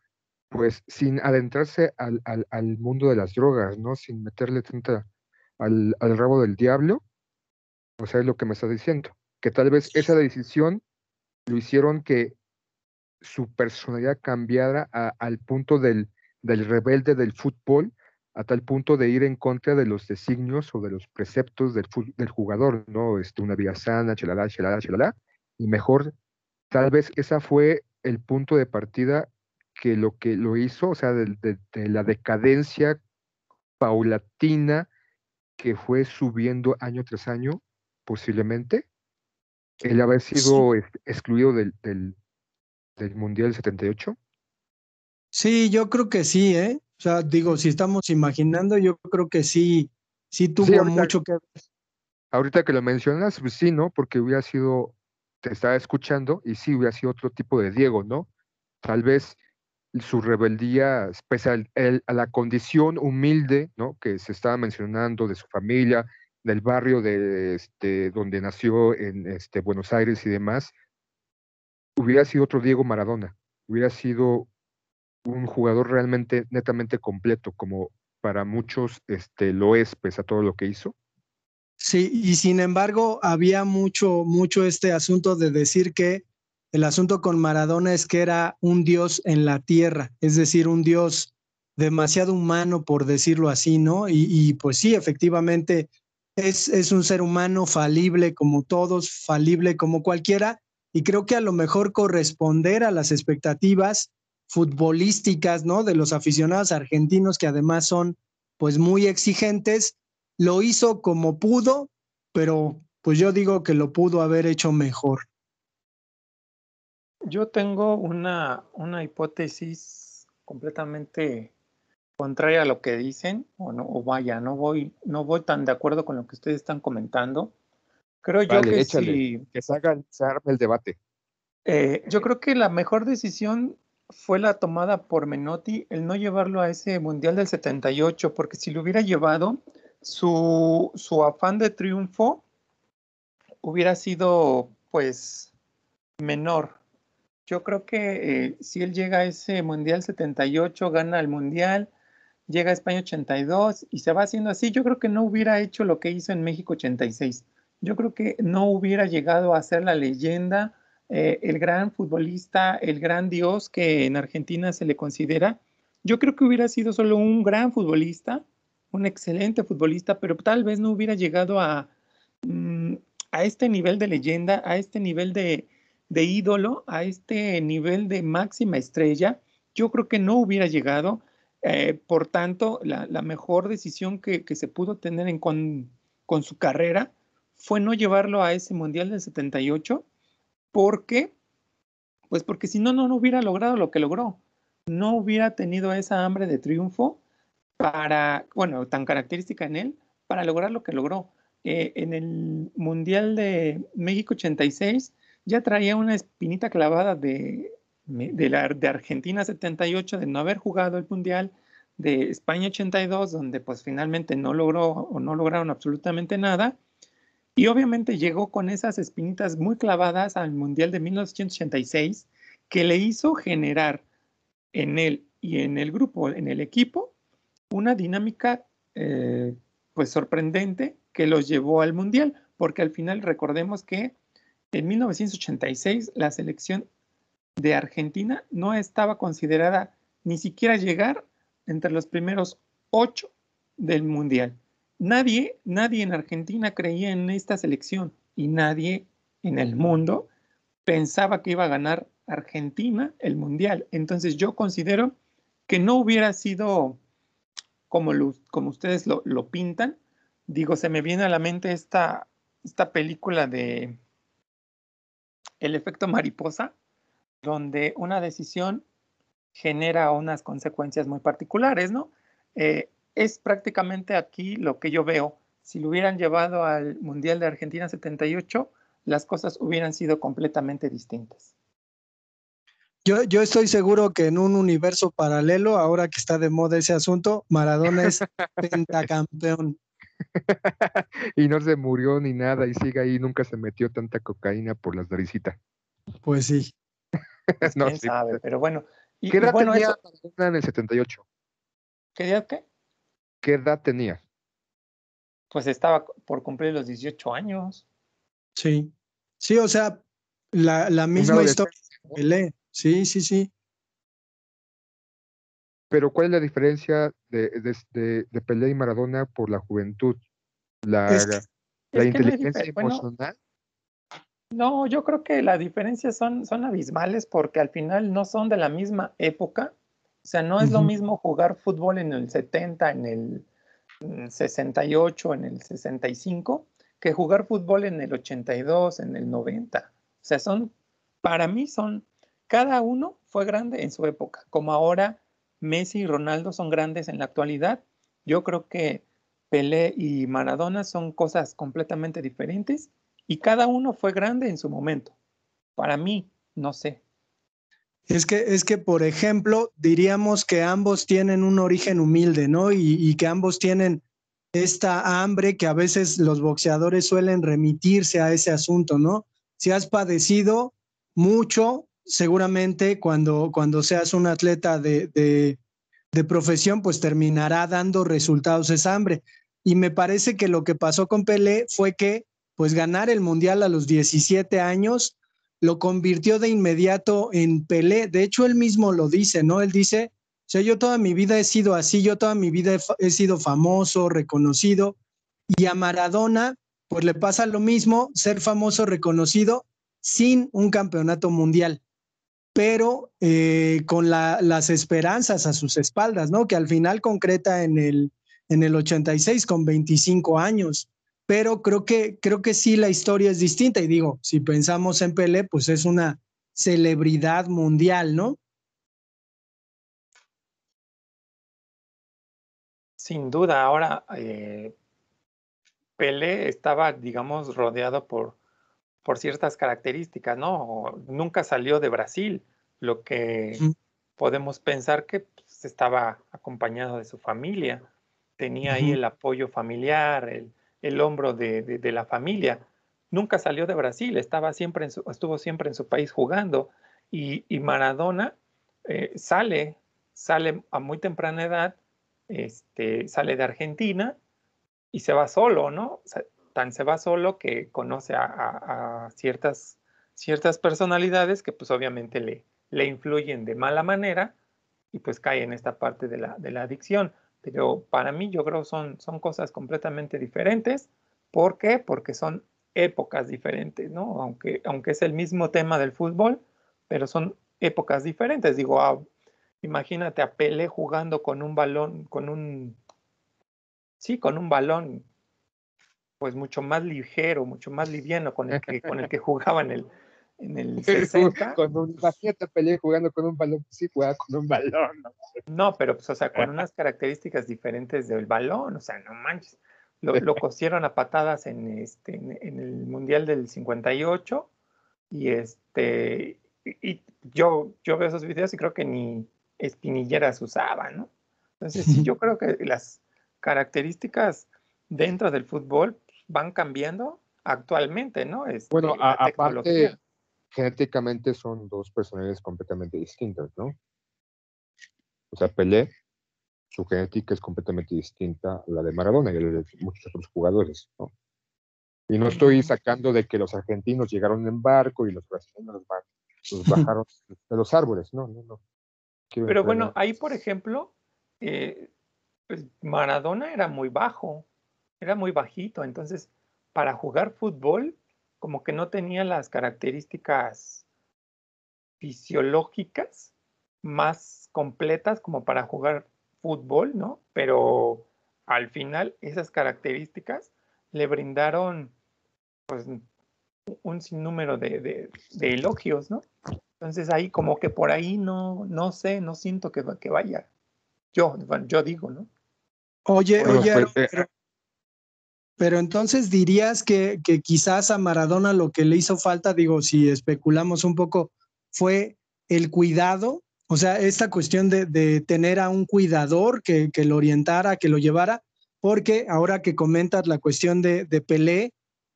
pues sin adentrarse al, al, al mundo de las drogas, ¿no? Sin meterle tanta al, al, rabo del diablo. O sea, es lo que me está diciendo. Que tal vez esa decisión lo hicieron que su personalidad cambiara a, al punto del, del rebelde del fútbol a tal punto de ir en contra de los designios o de los preceptos del, del jugador, ¿no? Este, una vida sana, chalala, chalala, chalala, y mejor, tal vez esa fue el punto de partida que lo que lo hizo, o sea, de, de, de la decadencia paulatina que fue subiendo año tras año, posiblemente, el haber sido sí. excluido del, del, del Mundial 78. Sí, yo creo que sí, ¿eh? O sea, digo, si estamos imaginando, yo creo que sí, sí tuvo sí, ahorita, mucho que ver. Ahorita que lo mencionas, pues sí, ¿no? Porque hubiera sido, te estaba escuchando y sí hubiera sido otro tipo de Diego, ¿no? Tal vez su rebeldía, pese a, la condición humilde, ¿no? Que se estaba mencionando de su familia, del barrio de este, donde nació en este, Buenos Aires y demás, hubiera sido otro Diego Maradona, hubiera sido un jugador realmente netamente completo, como para muchos este, lo es, pese a todo lo que hizo. Sí, y sin embargo, había mucho, mucho este asunto de decir que el asunto con Maradona es que era un dios en la tierra, es decir, un dios demasiado humano, por decirlo así, ¿no? Y, pues sí, efectivamente, es, es un ser humano falible como todos, falible como cualquiera, y creo que a lo mejor corresponder a las expectativas futbolísticas, ¿no? De los aficionados argentinos que además son pues muy exigentes, lo hizo como pudo, pero pues yo digo que lo pudo haber hecho mejor. Yo tengo una, una hipótesis completamente contraria a lo que dicen, o, no, o vaya, no voy, no voy tan de acuerdo con lo que ustedes están comentando. Creo vale, yo que échale, si, que se, haga, se arme el debate. Eh, yo creo que la mejor decisión fue la tomada por Menotti el no llevarlo a ese Mundial del 78, porque si lo hubiera llevado, su, su afán de triunfo hubiera sido pues menor. Yo creo que eh, si él llega a ese Mundial 78, gana el Mundial, llega a España 82 y se va haciendo así, yo creo que no hubiera hecho lo que hizo en México 86. Yo creo que no hubiera llegado a ser la leyenda eh, el gran futbolista, el gran dios que en Argentina se le considera, yo creo que hubiera sido solo un gran futbolista, un excelente futbolista, pero tal vez no hubiera llegado a, mm, a este nivel de leyenda, a este nivel de, de ídolo, a este nivel de máxima estrella, yo creo que no hubiera llegado. Eh, por tanto, la, mejor decisión que, que, se pudo tener en, con, con, su carrera fue no llevarlo a ese Mundial del 78, porque, pues porque si no, no, no hubiera logrado lo que logró. No hubiera tenido esa hambre de triunfo para, bueno, tan característica en él, para lograr lo que logró. Eh, en el Mundial de México 86 ya traía una espinita clavada de, de, la, de Argentina 78, de no haber jugado el Mundial, de España 82, donde pues finalmente no logró o no lograron absolutamente nada. Y obviamente llegó con esas espinitas muy clavadas al Mundial de 1986, que le hizo generar en él y en el grupo, en el equipo, una dinámica eh, pues sorprendente que los llevó al Mundial, porque al final recordemos que en 1986 la selección de Argentina no estaba considerada ni siquiera llegar entre los primeros ocho del Mundial. Nadie, nadie en Argentina creía en esta selección y nadie en el mundo pensaba que iba a ganar Argentina el Mundial. Entonces yo considero que no hubiera sido como, ustedes lo, lo, pintan. Digo, se me viene a la mente esta, esta película de El efecto mariposa, donde una decisión genera unas consecuencias muy particulares, ¿no? Eh, es prácticamente aquí lo que yo veo. Si lo hubieran llevado al Mundial de Argentina 78, las cosas hubieran sido completamente distintas. Yo, yo estoy seguro que en un universo paralelo, ahora que está de moda ese asunto, Maradona es pentacampeón. y no se murió ni nada y sigue ahí, nunca se metió tanta cocaína por las naricitas. Pues sí. Pues no, quién sí. sabe, pero bueno. Y, ¿Qué edad bueno, tenía eso... En el 78? ¿Qué edad qué? ¿Qué edad tenía? Pues estaba por cumplir los 18 años. Sí. Sí, o sea, la, la misma historia de Pelé. Sí, sí, sí. Pero ¿cuál es la diferencia de, de, de, de Pelé y Maradona por la juventud? ¿La, Es que- la no inteligencia bueno, emocional? No, yo creo que las diferencias son, son abismales porque al final no son de la misma época. O sea, no es lo mismo jugar fútbol en el 70, en el mm, 68, en el 65, que jugar fútbol en el 82, en el 90. O sea, son, para mí son, cada uno fue grande en su época, como ahora Messi y Ronaldo son grandes en la actualidad. Yo creo que Pelé y Maradona son cosas completamente diferentes y cada uno fue grande en su momento. Para mí, no sé. Es que, es que, por ejemplo, diríamos que ambos tienen un origen humilde, ¿no? Y, y que ambos tienen esta hambre que a veces los boxeadores suelen remitirse a ese asunto, ¿no? Si has padecido mucho, seguramente cuando, cuando seas un atleta de, de, profesión, pues terminará dando resultados esa hambre. Y me parece que lo que pasó con Pelé fue que, pues, ganar el mundial a los 17 años lo convirtió de inmediato en Pelé. De hecho, él mismo lo dice, ¿no? Él dice, o sea, yo toda mi vida he sido así, yo toda mi vida he, he sido famoso, reconocido, y a Maradona, pues le pasa lo mismo, ser famoso, reconocido, sin un campeonato mundial, pero eh, con la- las esperanzas a sus espaldas, ¿no? Que al final concreta en el, en el 86 con 25 años pero creo que, creo que sí la historia es distinta. Y digo, si pensamos en Pelé, pues es una celebridad mundial, ¿no? Sin duda, ahora eh, Pelé estaba, digamos, rodeado por, por ciertas características, ¿no? Nunca salió de Brasil, lo que podemos pensar que pues, estaba acompañado de su familia, tenía ahí Ujú. el apoyo familiar, el, el hombro de, de- de la familia. Nunca salió de Brasil, estaba siempre en su- estuvo siempre en su país jugando. Y, y Maradona eh, sale, sale a muy temprana edad, este, sale de Argentina y se va solo, ¿no? O sea, tan se va solo que conoce a, ciertas, ciertas personalidades que pues obviamente le, le influyen de mala manera y pues cae en esta parte de la, de la adicción. Pero para mí yo creo son, son cosas completamente diferentes. ¿Por qué? Porque son épocas diferentes, ¿no? Aunque, aunque es el mismo tema del fútbol, pero son épocas diferentes. Digo, ah, imagínate a Pelé jugando con un balón, con un, sí, con un balón, pues mucho más ligero, mucho más liviano con el que, con el que jugaba en el, en el 60. Con un, imagínate a Pelé jugando con un balón, sí juega con un balón. ¿no? No, pero pues, o sea, con unas características diferentes del balón, o sea, no manches. Lo, lo cosieron a patadas en, este, en, en el Mundial del 58 y este y, y yo, yo veo esos videos y creo que ni espinilleras usaba, ¿no? Entonces, sí, yo creo que las características dentro del fútbol van cambiando actualmente, ¿no? Este, Bueno, a- aparte, genéticamente son dos personalidades completamente distintas, ¿no? O sea, Pelé, su genética es completamente distinta a la de Maradona y a la de muchos otros jugadores, ¿no? Y no estoy sacando de que los argentinos llegaron en barco y los brasileños los, ba- los bajaron de los árboles, no, no, no. Quiero Pero bueno, en- ahí, por ejemplo, eh, pues Maradona era muy bajo, era muy bajito, entonces para jugar fútbol como que no tenía las características fisiológicas más completas como para jugar fútbol, ¿no? Pero al final esas características le brindaron pues un sinnúmero de, de- de elogios, ¿no? Entonces ahí como que por ahí no, no sé, no siento que, que vaya. Yo, yo digo, ¿no? Oye, Bueno, oye, pues, eh, pero, pero entonces dirías que, quizás a Maradona lo que le hizo falta, digo, si especulamos un poco, fue el cuidado, o sea, esta cuestión de, tener a un cuidador que, que lo orientara, que lo llevara, porque ahora que comentas la cuestión de, de Pelé,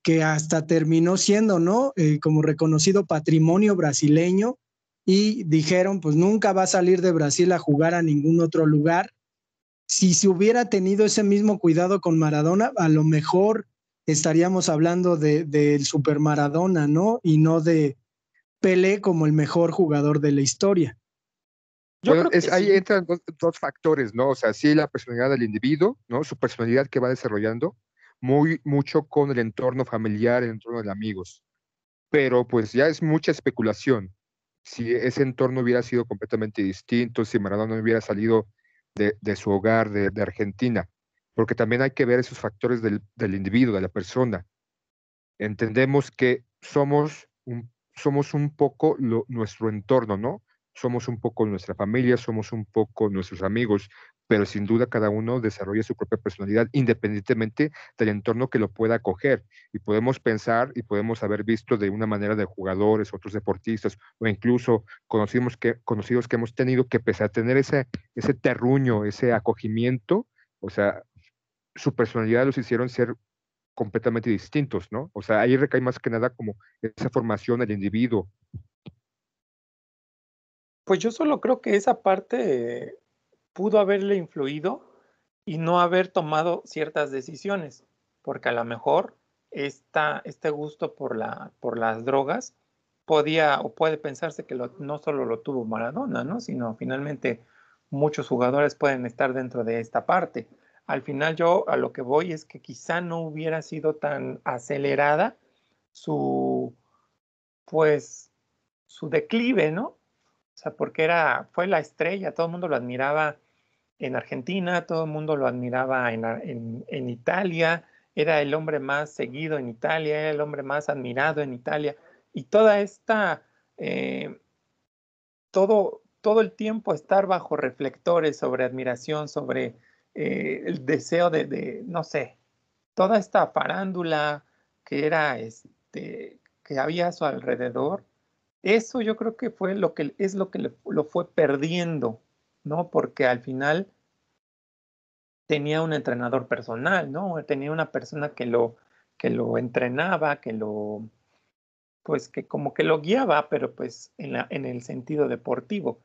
que hasta terminó siendo, ¿no? Eh, como reconocido patrimonio brasileño y dijeron, pues nunca va a salir de Brasil a jugar a ningún otro lugar si se hubiera tenido ese mismo cuidado con Maradona, a lo mejor estaríamos hablando de- del Super Maradona, ¿no? Y no de Pelé como el mejor jugador de la historia. Yo Bueno, creo es- que ahí sí. entran dos, dos factores, ¿no? O sea, sí la personalidad del individuo, ¿no? Su personalidad que va desarrollando, muy mucho con el entorno familiar, el entorno de amigos. Pero pues ya es mucha especulación. Si ese entorno hubiera sido completamente distinto, si Maradona hubiera salido de, de su hogar, de, de Argentina, porque también hay que ver esos factores del, del individuo, de la persona. Entendemos que somos un, somos un poco nuestro entorno, ¿no? somos un poco nuestra familia, somos un poco nuestros amigos, pero sin duda cada uno desarrolla su propia personalidad independientemente del entorno que lo pueda acoger. Y podemos pensar y podemos haber visto de una manera de jugadores, otros deportistas, o incluso conocidos que, conocidos que hemos tenido que pese a tener ese, ese terruño, ese acogimiento, o sea, su personalidad los hicieron ser completamente distintos, ¿no? O sea, ahí recae más que nada como esa formación del individuo, Pues yo solo creo que esa parte pudo haberle influido y no haber tomado ciertas decisiones, porque a lo mejor esta, este gusto por, la, por las drogas podía o puede pensarse que no solo lo tuvo Maradona, ¿no? sino finalmente muchos jugadores pueden estar dentro de esta parte. Al final yo a lo que voy es que quizá no hubiera sido tan acelerada su, pues, su declive, ¿no? O sea, porque era, fue la estrella, todo el mundo lo admiraba en Argentina, todo el mundo lo admiraba en, en- en Italia, era el hombre más seguido en Italia, era el hombre más admirado en Italia. Y toda esta, eh, todo, todo el tiempo estar bajo reflectores sobre admiración, sobre eh, el deseo de, de, no sé, toda esta farándula que era, este, que había a su alrededor, eso yo creo que fue lo que es lo que le- lo fue perdiendo, ¿no? Porque al final tenía un entrenador personal, ¿no? Tenía una persona que lo, que lo entrenaba, que lo, pues que como que lo guiaba, pero pues en la, en el sentido deportivo.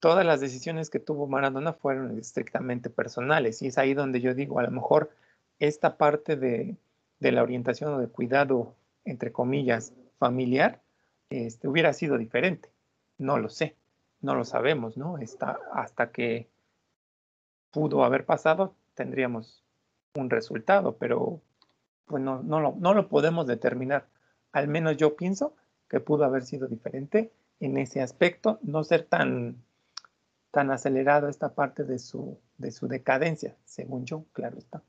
Todas las decisiones que tuvo Maradona fueron estrictamente personales y es ahí donde yo digo, a lo mejor esta parte de, de la orientación o de cuidado, entre comillas, familiar, este, hubiera sido diferente. No lo sé, no lo sabemos, ¿no? Está, hasta que pudo haber pasado, tendríamos un resultado, pero pues no, lo, no lo podemos determinar. Al menos yo pienso que pudo haber sido diferente en ese aspecto, no ser tan, tan acelerado esta parte de su, de su decadencia, según yo, claro está.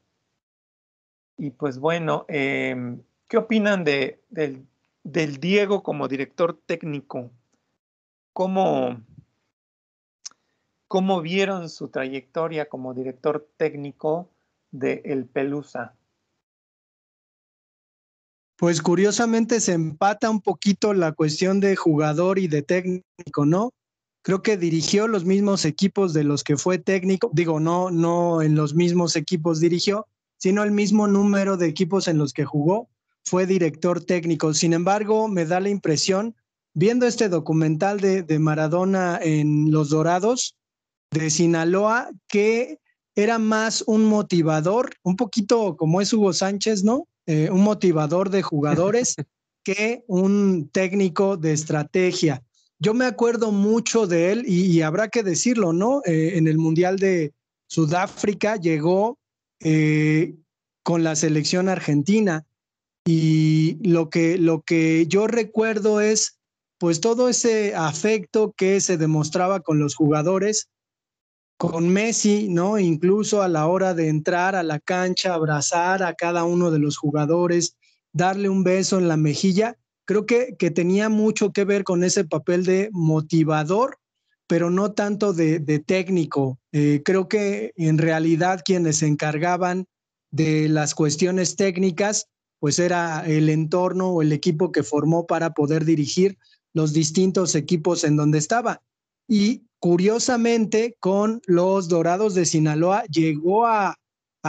Y pues bueno, em, ¿qué opinan de, del, del Diego como director técnico? ¿Cómo, ¿Cómo vieron su trayectoria como director técnico de El Pelusa? Pues curiosamente se empata un poquito la cuestión de jugador y de técnico, ¿no? Creo que dirigió los mismos equipos de los que fue técnico, digo, no, no en los mismos equipos dirigió, sino el mismo número de equipos en los que jugó, fue director técnico. Sin embargo, me da la impresión, viendo este documental de, de Maradona en Los Dorados de Sinaloa, que era más un motivador, un poquito como es Hugo Sánchez, ¿no? Eh, un motivador de jugadores que un técnico de estrategia. Yo me acuerdo mucho de él y, habrá que decirlo, ¿no? Eh, en el Mundial de Sudáfrica llegó eh, con la selección argentina y lo que, lo que yo recuerdo es pues todo ese afecto que se demostraba con los jugadores con Messi, ¿no? Incluso a la hora de entrar a la cancha, abrazar a cada uno de los jugadores, darle un beso en la mejilla, creo que, que tenía mucho que ver con ese papel de motivador, pero no tanto de, técnico. Eh, creo que en realidad quienes se encargaban de las cuestiones técnicas, pues era el entorno o el equipo que formó para poder dirigir los distintos equipos en donde estaba. Y curiosamente, con los Dorados de Sinaloa llegó a,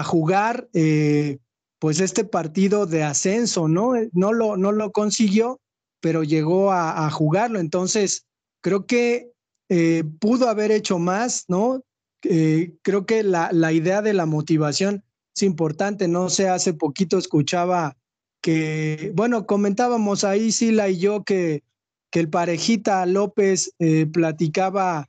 jugar eh, pues este partido de ascenso, ¿no? No lo, no lo consiguió, pero llegó a, jugarlo. Entonces, creo que eh, pudo haber hecho más, ¿no? Eh, creo que la, idea de la motivación es importante. No sé, hace poquito escuchaba que, bueno, comentábamos ahí, Sila y yo, que el parejita López platicaba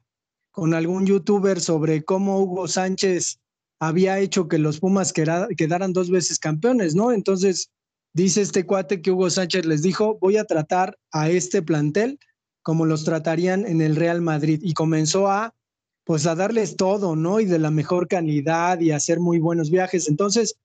con algún youtuber sobre cómo Hugo Sánchez había hecho que los Pumas quedaran dos veces campeones, ¿no? Entonces, dice este cuate que Hugo Sánchez les dijo, voy a tratar a este plantel como los tratarían en el Real Madrid. Y comenzó a, pues, a darles todo, ¿no? Y de la mejor calidad y hacer muy buenos viajes. Entonces,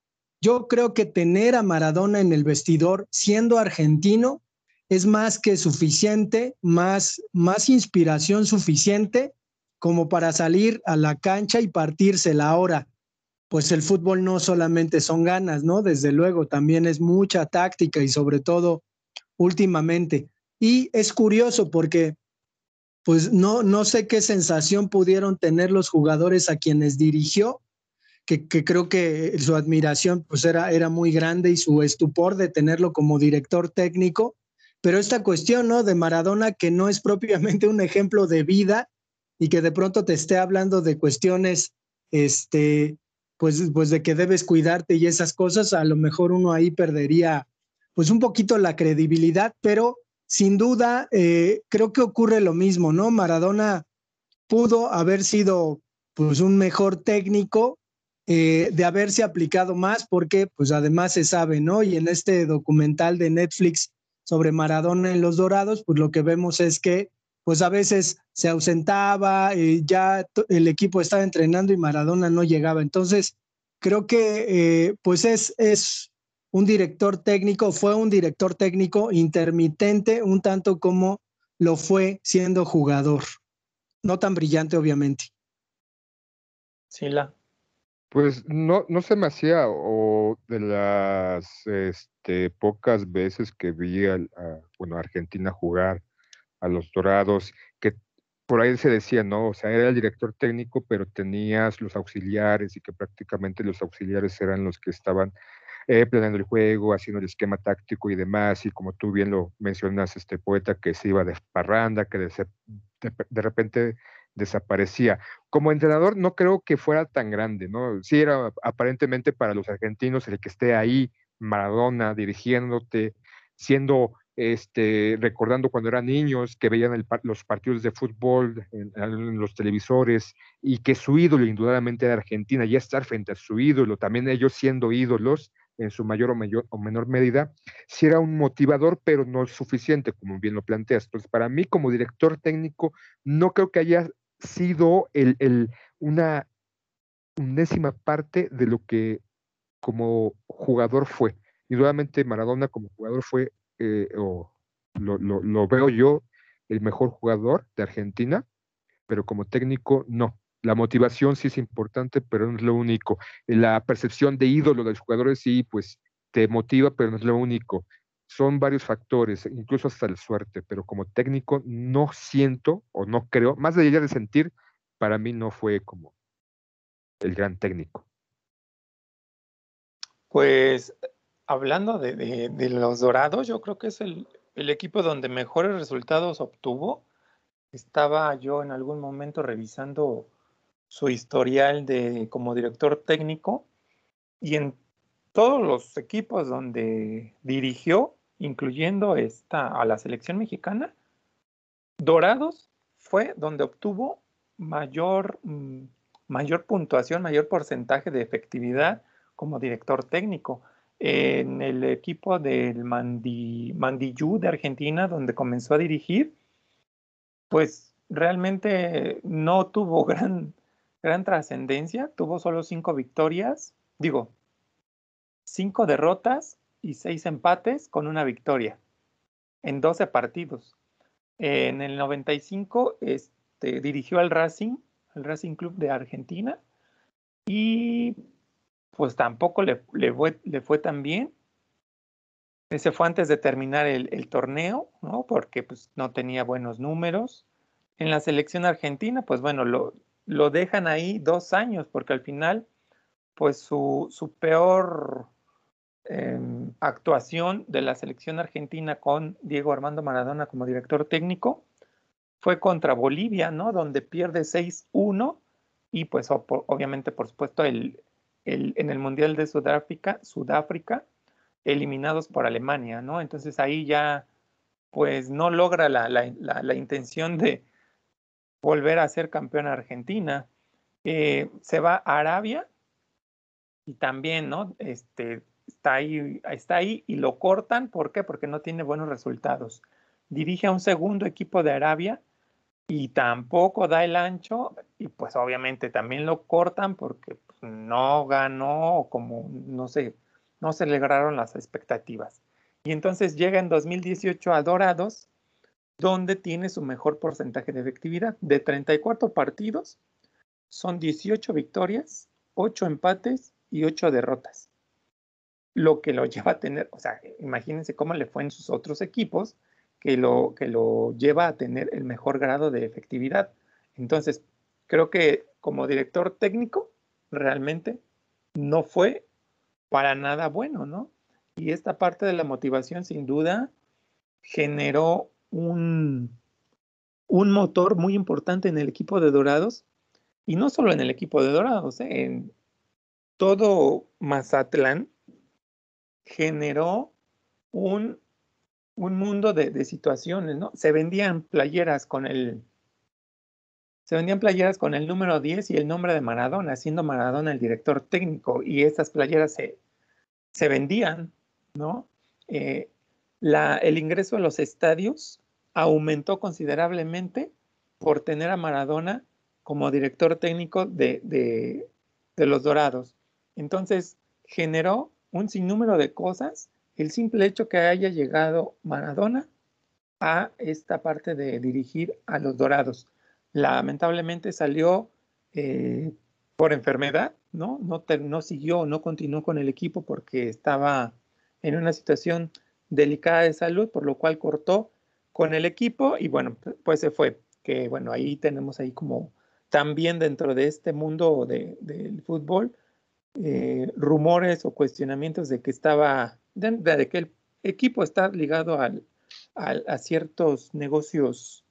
yo creo que tener a Maradona en el vestidor siendo argentino es más que suficiente, más, más inspiración suficiente como para salir a la cancha y partírsela ahora. Pues el fútbol no solamente son ganas, ¿no? Desde luego, también es mucha táctica y sobre todo últimamente. Y es curioso porque, pues no, no sé qué sensación pudieron tener los jugadores a quienes dirigió, que, que, creo que su admiración pues era, era muy grande y su estupor de tenerlo como director técnico. Pero esta cuestión, ¿no? De Maradona, que no es propiamente un ejemplo de vida, y que de pronto te esté hablando de cuestiones, este, pues, pues de que debes cuidarte y esas cosas, a lo mejor uno ahí perdería pues un poquito la credibilidad, pero sin duda eh, creo que ocurre lo mismo, ¿no? Maradona pudo haber sido pues un mejor técnico, eh, de haberse aplicado más, porque pues además se sabe, ¿no? Y en este documental de Netflix sobre Maradona en los Dorados, pues lo que vemos es que pues a veces se ausentaba, eh, ya el equipo estaba entrenando y Maradona no llegaba. Entonces, creo que eh, pues es, es un director técnico, fue un director técnico intermitente, un tanto como lo fue siendo jugador. No tan brillante, obviamente. Sí, la. Pues no, no se me hacía, o de las este, pocas veces que vi a, bueno, a Argentina jugar, a los Dorados, que por ahí se decía, ¿no? O sea, era el director técnico, pero tenías los auxiliares y que prácticamente los auxiliares eran los que estaban eh, planeando el juego, haciendo el esquema táctico y demás, y como tú bien lo mencionas, este poeta que se iba de parranda, que de, de, repente desaparecía. Como entrenador no creo que fuera tan grande, ¿no? Sí era aparentemente para los argentinos el que esté ahí, Maradona, dirigiéndote, siendo este, recordando cuando eran niños, que veían los partidos de fútbol en, los televisores y que su ídolo indudablemente era Argentina, ya estar frente a su ídolo, también ellos siendo ídolos, en su mayor o, mayor o menor medida, sí era un motivador, pero no suficiente, como bien lo planteas. Entonces, para mí como director técnico, no creo que haya sido una undécima parte de lo que como jugador fue. Y nuevamente Maradona como jugador fue, eh, o lo, lo, veo yo, el mejor jugador de Argentina, pero como técnico no. La motivación sí es importante, pero no es lo único. La percepción de ídolo de los jugadores sí, pues te motiva, pero no es lo único. Son varios factores, incluso hasta la suerte, pero como técnico no siento o no creo, más allá de sentir, para mí no fue como el gran técnico. Pues hablando de, los Dorados, yo creo que es el, el equipo donde mejores resultados obtuvo. Estaba yo en algún momento revisando su historial de, como director técnico y en todos los equipos donde dirigió, incluyendo esta, a la selección mexicana, Dorados fue donde obtuvo mayor, mm, mayor puntuación, mayor porcentaje de efectividad como director técnico. En el equipo del Mandi, Mandiyú de Argentina, donde comenzó a dirigir, pues realmente no tuvo gran, gran trascendencia, tuvo solo cinco victorias, digo, cinco derrotas y seis empates con una victoria en 12 partidos. En el 95 este, dirigió al Racing, al Racing Club de Argentina, y pues tampoco le, le, fue, le fue tan bien. Ese fue antes de terminar el, el, torneo, ¿no? Porque pues no tenía buenos números. En la selección argentina, pues bueno, lo, lo dejan ahí dos años, porque al final, pues su, su peor eh, actuación de la selección argentina con Diego Armando Maradona como director técnico fue contra Bolivia, ¿no? Donde pierde 6-1 y pues obviamente, por supuesto, el, en el Mundial de Sudáfrica, Sudáfrica, eliminados por Alemania, ¿no? Entonces ahí ya, pues no logra la, la, la, la intención de, volver a ser campeón argentina. Eh, se va a Arabia y también, ¿no? Este, está, ahí, está ahí y lo cortan. ¿Por qué? Porque no tiene buenos resultados. Dirige a un segundo equipo de Arabia y tampoco da el ancho y pues obviamente también lo cortan porque no ganó como no sé, no se lograron las expectativas. Y entonces llega en 2018 a Dorados donde tiene su mejor porcentaje de efectividad. De 34 partidos, son 18 victorias, 8 empates y 8 derrotas. Lo que lo lleva a tener, o sea, imagínense cómo le fue en sus otros equipos, que lo, que lo lleva a tener el mejor grado de efectividad. Entonces, creo que como director técnico, realmente no fue para nada bueno, ¿no? Y esta parte de la motivación, sin duda, generó un, un motor muy importante en el equipo de Dorados, y no solo en el equipo de Dorados, ¿eh? en todo Mazatlán generó un, un mundo de, de, situaciones, ¿no? Se vendían playeras con el se vendían playeras con el número 10 y el nombre de Maradona, siendo Maradona el director técnico, y estas playeras se, se vendían, ¿no? Eh, el ingreso a los estadios aumentó considerablemente por tener a Maradona como director técnico de, de, de los Dorados. Entonces, generó un sinnúmero de cosas el simple hecho que haya llegado Maradona a esta parte de dirigir a los Dorados. Lamentablemente salió eh, por enfermedad, ¿no? No, no siguió, no continuó con el equipo porque estaba en una situación delicada de salud, por lo cual cortó con el equipo y bueno, pues se fue. Que bueno, ahí tenemos ahí como también dentro de este mundo de, del fútbol eh, rumores o cuestionamientos de que estaba, de, que el equipo está ligado al, a ciertos negocios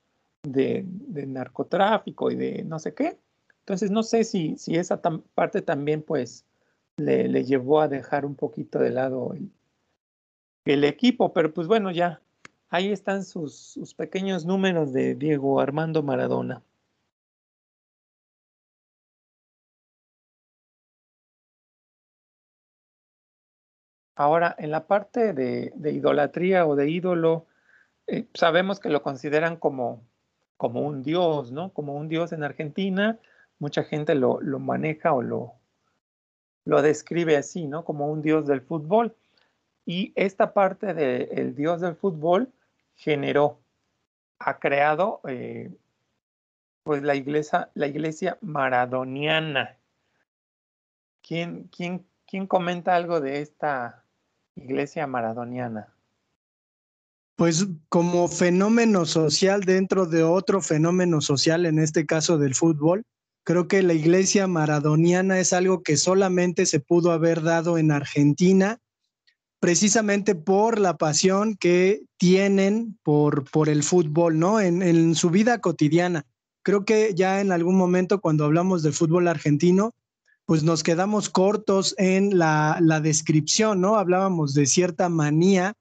de, narcotráfico y de no sé qué. Entonces no sé si, si esa parte también pues le, le, llevó a dejar un poquito de lado el, el equipo, pero pues bueno, ya ahí están sus, sus pequeños números de Diego Armando Maradona. Ahora, en la parte de, de idolatría o de ídolo, eh, sabemos que lo consideran como, como un dios, ¿no? Como un dios en Argentina. Mucha gente lo, lo maneja o lo, lo describe así, ¿no? Como un dios del fútbol. Y esta parte del dios del fútbol generó, ha creado eh, pues la iglesia, la iglesia maradoniana. ¿Quién, quién, quién comenta algo de esta iglesia maradoniana? Pues como fenómeno social dentro de otro fenómeno social, en este caso del fútbol, creo que la iglesia maradoniana es algo que solamente se pudo haber dado en Argentina, precisamente por la pasión que tienen por, por el fútbol, ¿no? En, en su vida cotidiana. Creo que ya en algún momento cuando hablamos del fútbol argentino, pues nos quedamos cortos en la, la descripción, ¿no? Hablábamos de cierta manía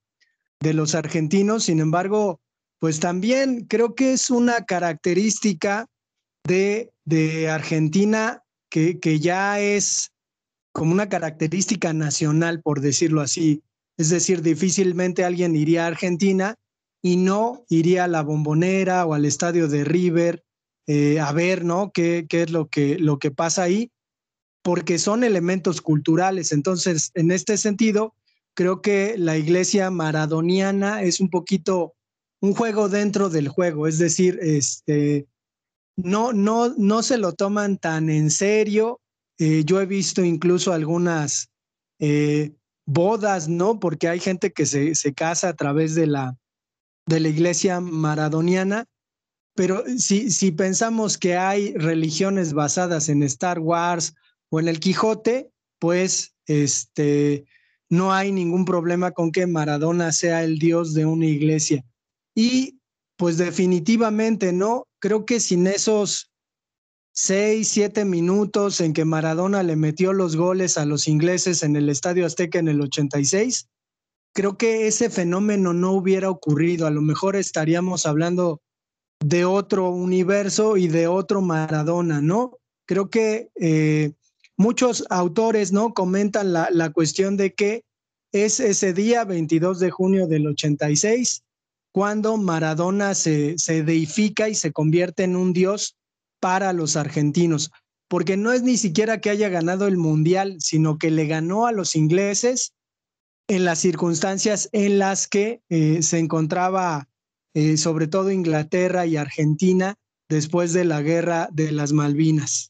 de los argentinos, sin embargo, pues también creo que es una característica de, de Argentina que, que ya es como una característica nacional, por decirlo así. Es decir, difícilmente alguien iría a Argentina y no iría a la bombonera o al estadio de River eh, a ver, ¿no? ¿Qué, qué es lo que, lo que pasa ahí? Porque son elementos culturales. Entonces, en este sentido, creo que la iglesia maradoniana es un poquito un juego dentro del juego, es decir, este, no, no, no se lo toman tan en serio. Eh, yo he visto incluso algunas eh, bodas, ¿no? Porque hay gente que se, se casa a través de la, de la iglesia maradoniana pero si, si pensamos que hay religiones basadas en Star Wars o en el Quijote, pues este, no hay ningún problema con que Maradona sea el dios de una iglesia. Y pues definitivamente no, creo que sin esos seis, siete minutos en que Maradona le metió los goles a los ingleses en el Estadio Azteca en el 86, creo que ese fenómeno no hubiera ocurrido. A lo mejor estaríamos hablando de otro universo y de otro Maradona, ¿no? Creo que eh, muchos autores, ¿no? Comentan la, la cuestión de que es ese día, 22 de junio del 86, cuando Maradona se, se deifica y se convierte en un dios para los argentinos, porque no es ni siquiera que haya ganado el mundial, sino que le ganó a los ingleses en las circunstancias en las que eh, se encontraba eh, sobre todo Inglaterra y Argentina, después de la guerra de las Malvinas.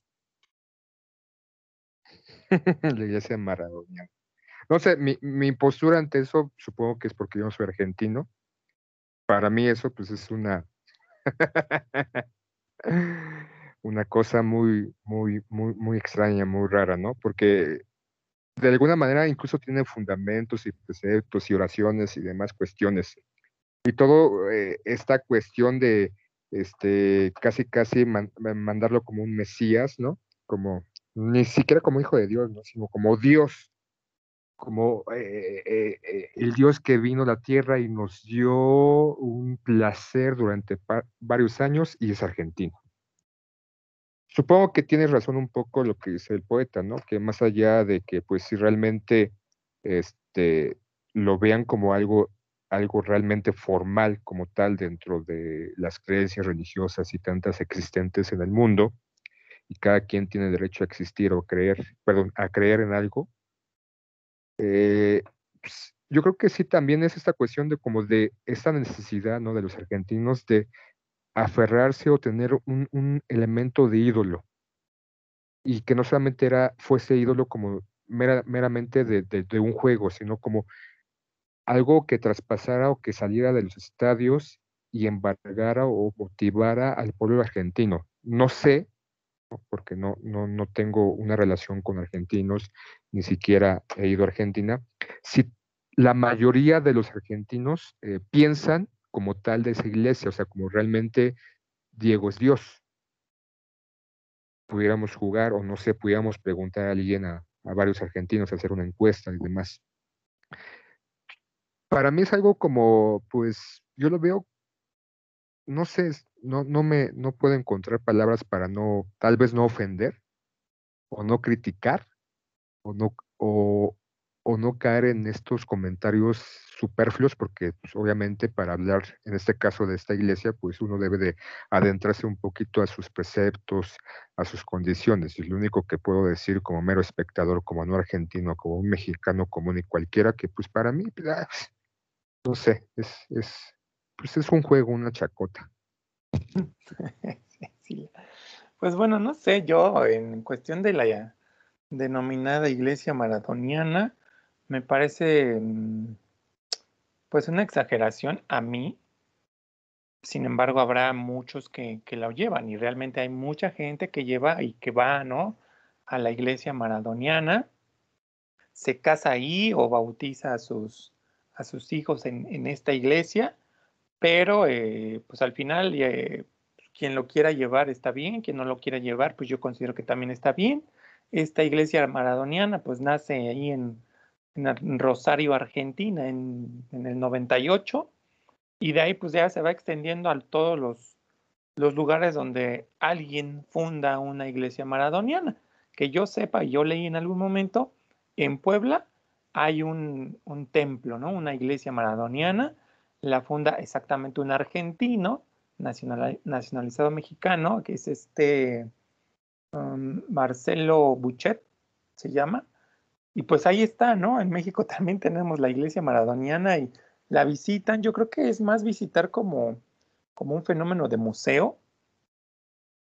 la iglesia Maradona. No sé, mi, mi, postura ante eso supongo que es porque yo no soy argentino. Para mí eso pues es una una cosa muy, muy, muy, muy extraña, muy rara, ¿no? Porque de alguna manera incluso tiene fundamentos y preceptos y oraciones y demás cuestiones y todo eh, esta cuestión de este casi casi man, mandarlo como un mesías, ¿no? Como ni siquiera como hijo de Dios, ¿no? sino como Dios, como eh, eh, el Dios que vino a la tierra y nos dio un placer durante varios años y es argentino. Supongo que tienes razón un poco lo que dice el poeta, ¿no? Que más allá de que pues si realmente este lo vean como algo algo realmente formal como tal dentro de las creencias religiosas y tantas existentes en el mundo, y cada quien tiene derecho a existir o creer, perdón, a creer en algo. Eh, pues, yo creo que sí también es esta cuestión de como de esta necesidad, ¿no? De los argentinos de aferrarse o tener un, un elemento de ídolo y que no solamente era fuese ídolo como mera, meramente de, de, un juego, sino como algo que traspasara o que saliera de los estadios y embargara o motivara al pueblo argentino. No sé, porque no, no, no tengo una relación con argentinos, ni siquiera he ido a Argentina, si la mayoría de los argentinos eh, piensan como tal de esa iglesia, o sea, como realmente Diego es Dios. Pudiéramos jugar, o no sé, pudiéramos preguntar a alguien, a, a varios argentinos, hacer una encuesta y demás. Para mí es algo como, pues, yo lo veo, no sé, no, no me, no puedo encontrar palabras para no, tal vez no ofender, o no criticar, o no, o, no caer en estos comentarios superfluos, porque pues, obviamente para hablar, en este caso de esta iglesia, pues uno debe de adentrarse un poquito a sus preceptos, a sus condiciones. Y lo único que puedo decir como mero espectador, como no argentino, como un mexicano común y cualquiera, que pues para mí, pues, ah, no sé, es, es, pues es un juego, una chacota. Pues bueno, no sé, yo en cuestión de la denominada iglesia maradoniana, me parece mm, pues una exageración a mí. Sin embargo, habrá muchos que, la llevan y realmente hay mucha gente que lleva y que va, ¿no? A la iglesia maradoniana, se casa ahí o bautiza a sus, hijos en esta iglesia, pero eh, pues al final eh, quien lo quiera llevar está bien, quien no lo quiera llevar, pues yo considero que también está bien. Esta iglesia maradoniana pues nace ahí en, Rosario, Argentina, en, el 98, y de ahí pues ya se va extendiendo a todos los, los lugares donde alguien funda una iglesia maradoniana. Que yo sepa, yo leí en algún momento, en Puebla hay un, un templo, ¿no? Una iglesia maradoniana, la funda exactamente un argentino, nacional, nacionalizado mexicano, que es este um, Marcelo Buchet, se llama, y pues ahí está, ¿no? En México también tenemos la iglesia maradoniana y la visitan. Yo creo que es más visitar como, como un fenómeno de museo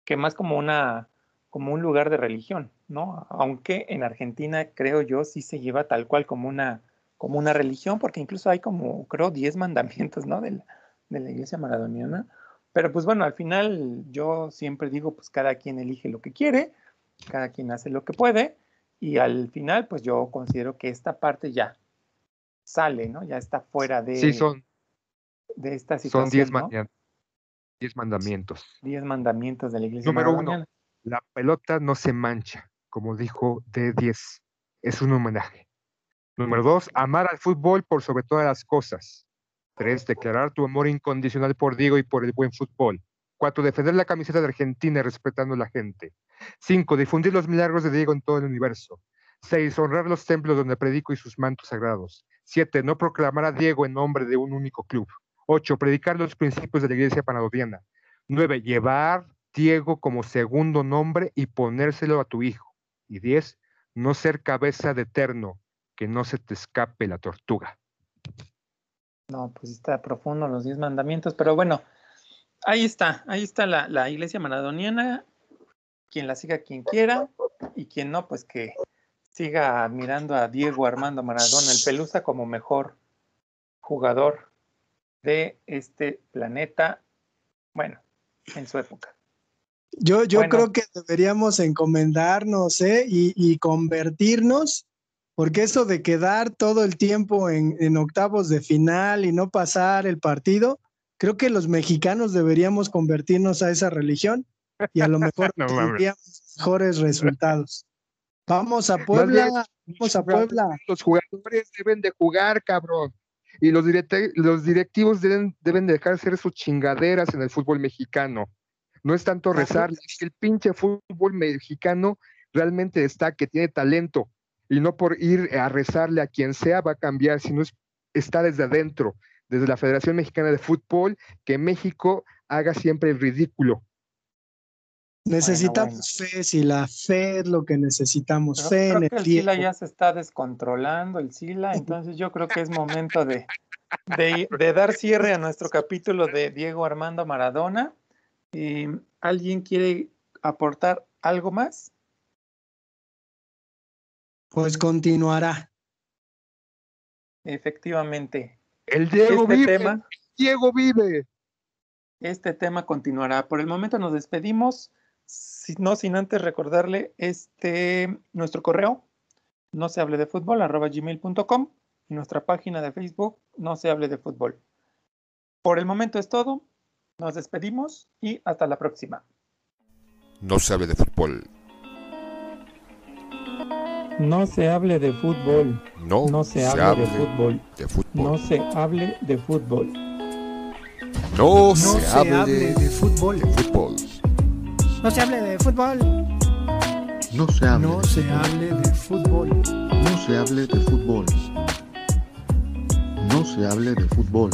que más como una como un lugar de religión, ¿no? Aunque en Argentina creo yo sí se lleva tal cual como una como una religión, porque incluso hay como creo 10 mandamientos, ¿no? De la, de la iglesia maradoniana. Pero pues bueno, al final yo siempre digo, pues cada quien elige lo que quiere, cada quien hace lo que puede y al final, pues yo considero que esta parte ya sale, ¿no? Ya está fuera de, Sí, son, de esta situación. son diez, ¿no? manda- diez mandamientos. Diez mandamientos de la iglesia. Número uno, la pelota no se mancha, como dijo D10. Es un homenaje. Número dos, amar al fútbol por sobre todas las cosas. Tres, declarar tu amor incondicional por Diego y por el buen fútbol. Cuatro, defender la camiseta de Argentina respetando a la gente. Cinco, difundir los milagros de Diego en todo el universo. Seis, honrar los templos donde predico y sus mantos sagrados. Siete, no proclamar a Diego en nombre de un único club. Ocho, predicar los principios de la iglesia panadodiana. Nueve, llevar Diego como segundo nombre y ponérselo a tu hijo. Y diez, no ser cabeza de eterno, que no se te escape la tortuga. No, pues está profundo los diez mandamientos, pero bueno, ahí está, ahí está la, la iglesia maradoniana. Quien la siga, quien quiera, y quien no, pues que siga admirando a Diego Armando Maradona, el Pelusa, como mejor jugador de este planeta, bueno, en su época. Yo, yo Bueno. creo que deberíamos encomendarnos ¿eh? y, y convertirnos, porque eso de quedar todo el tiempo en, en octavos de final y no pasar el partido, creo que los mexicanos deberíamos convertirnos a esa religión y a lo mejor No tendríamos mejores resultados. Vamos a Puebla, vamos a Puebla. Los jugadores deben de jugar, cabrón. Y los, los directivos deben, deben de dejar de hacer sus chingaderas en el fútbol mexicano. No es tanto rezar, el pinche fútbol mexicano realmente está, que tiene talento. Y no por ir a rezarle a quien sea va a cambiar, sino es, está desde adentro, desde la Federación Mexicana de Fútbol, que México haga siempre el ridículo. Necesitamos fe, si la fe es lo que necesitamos, Creo, fe en creo el que el tiempo. Sila ya se está descontrolando, el Sila, entonces yo creo que es momento de, de, de dar cierre a nuestro capítulo de Diego Armando Maradona. ¿Alguien quiere aportar algo más? Pues continuará. Efectivamente, El Diego este vive, tema, Diego vive. este tema continuará. Por el momento nos despedimos, si- no sin antes recordarle este, nuestro correo, no se hable de fútbol, arroba gmail.com y nuestra página de Facebook, no se hable de fútbol. Por el momento es todo, nos despedimos y hasta la próxima. No se hable de fútbol. No se hable de fútbol, No, no se hable de fútbol, de fútbol. no se hable de fútbol. No, No se, se hable hable de de fútbol. fútbol. No se hable de fútbol. No se hable. No de se fútbol. hable de fútbol. No se hable de fútbol. No se hable de fútbol.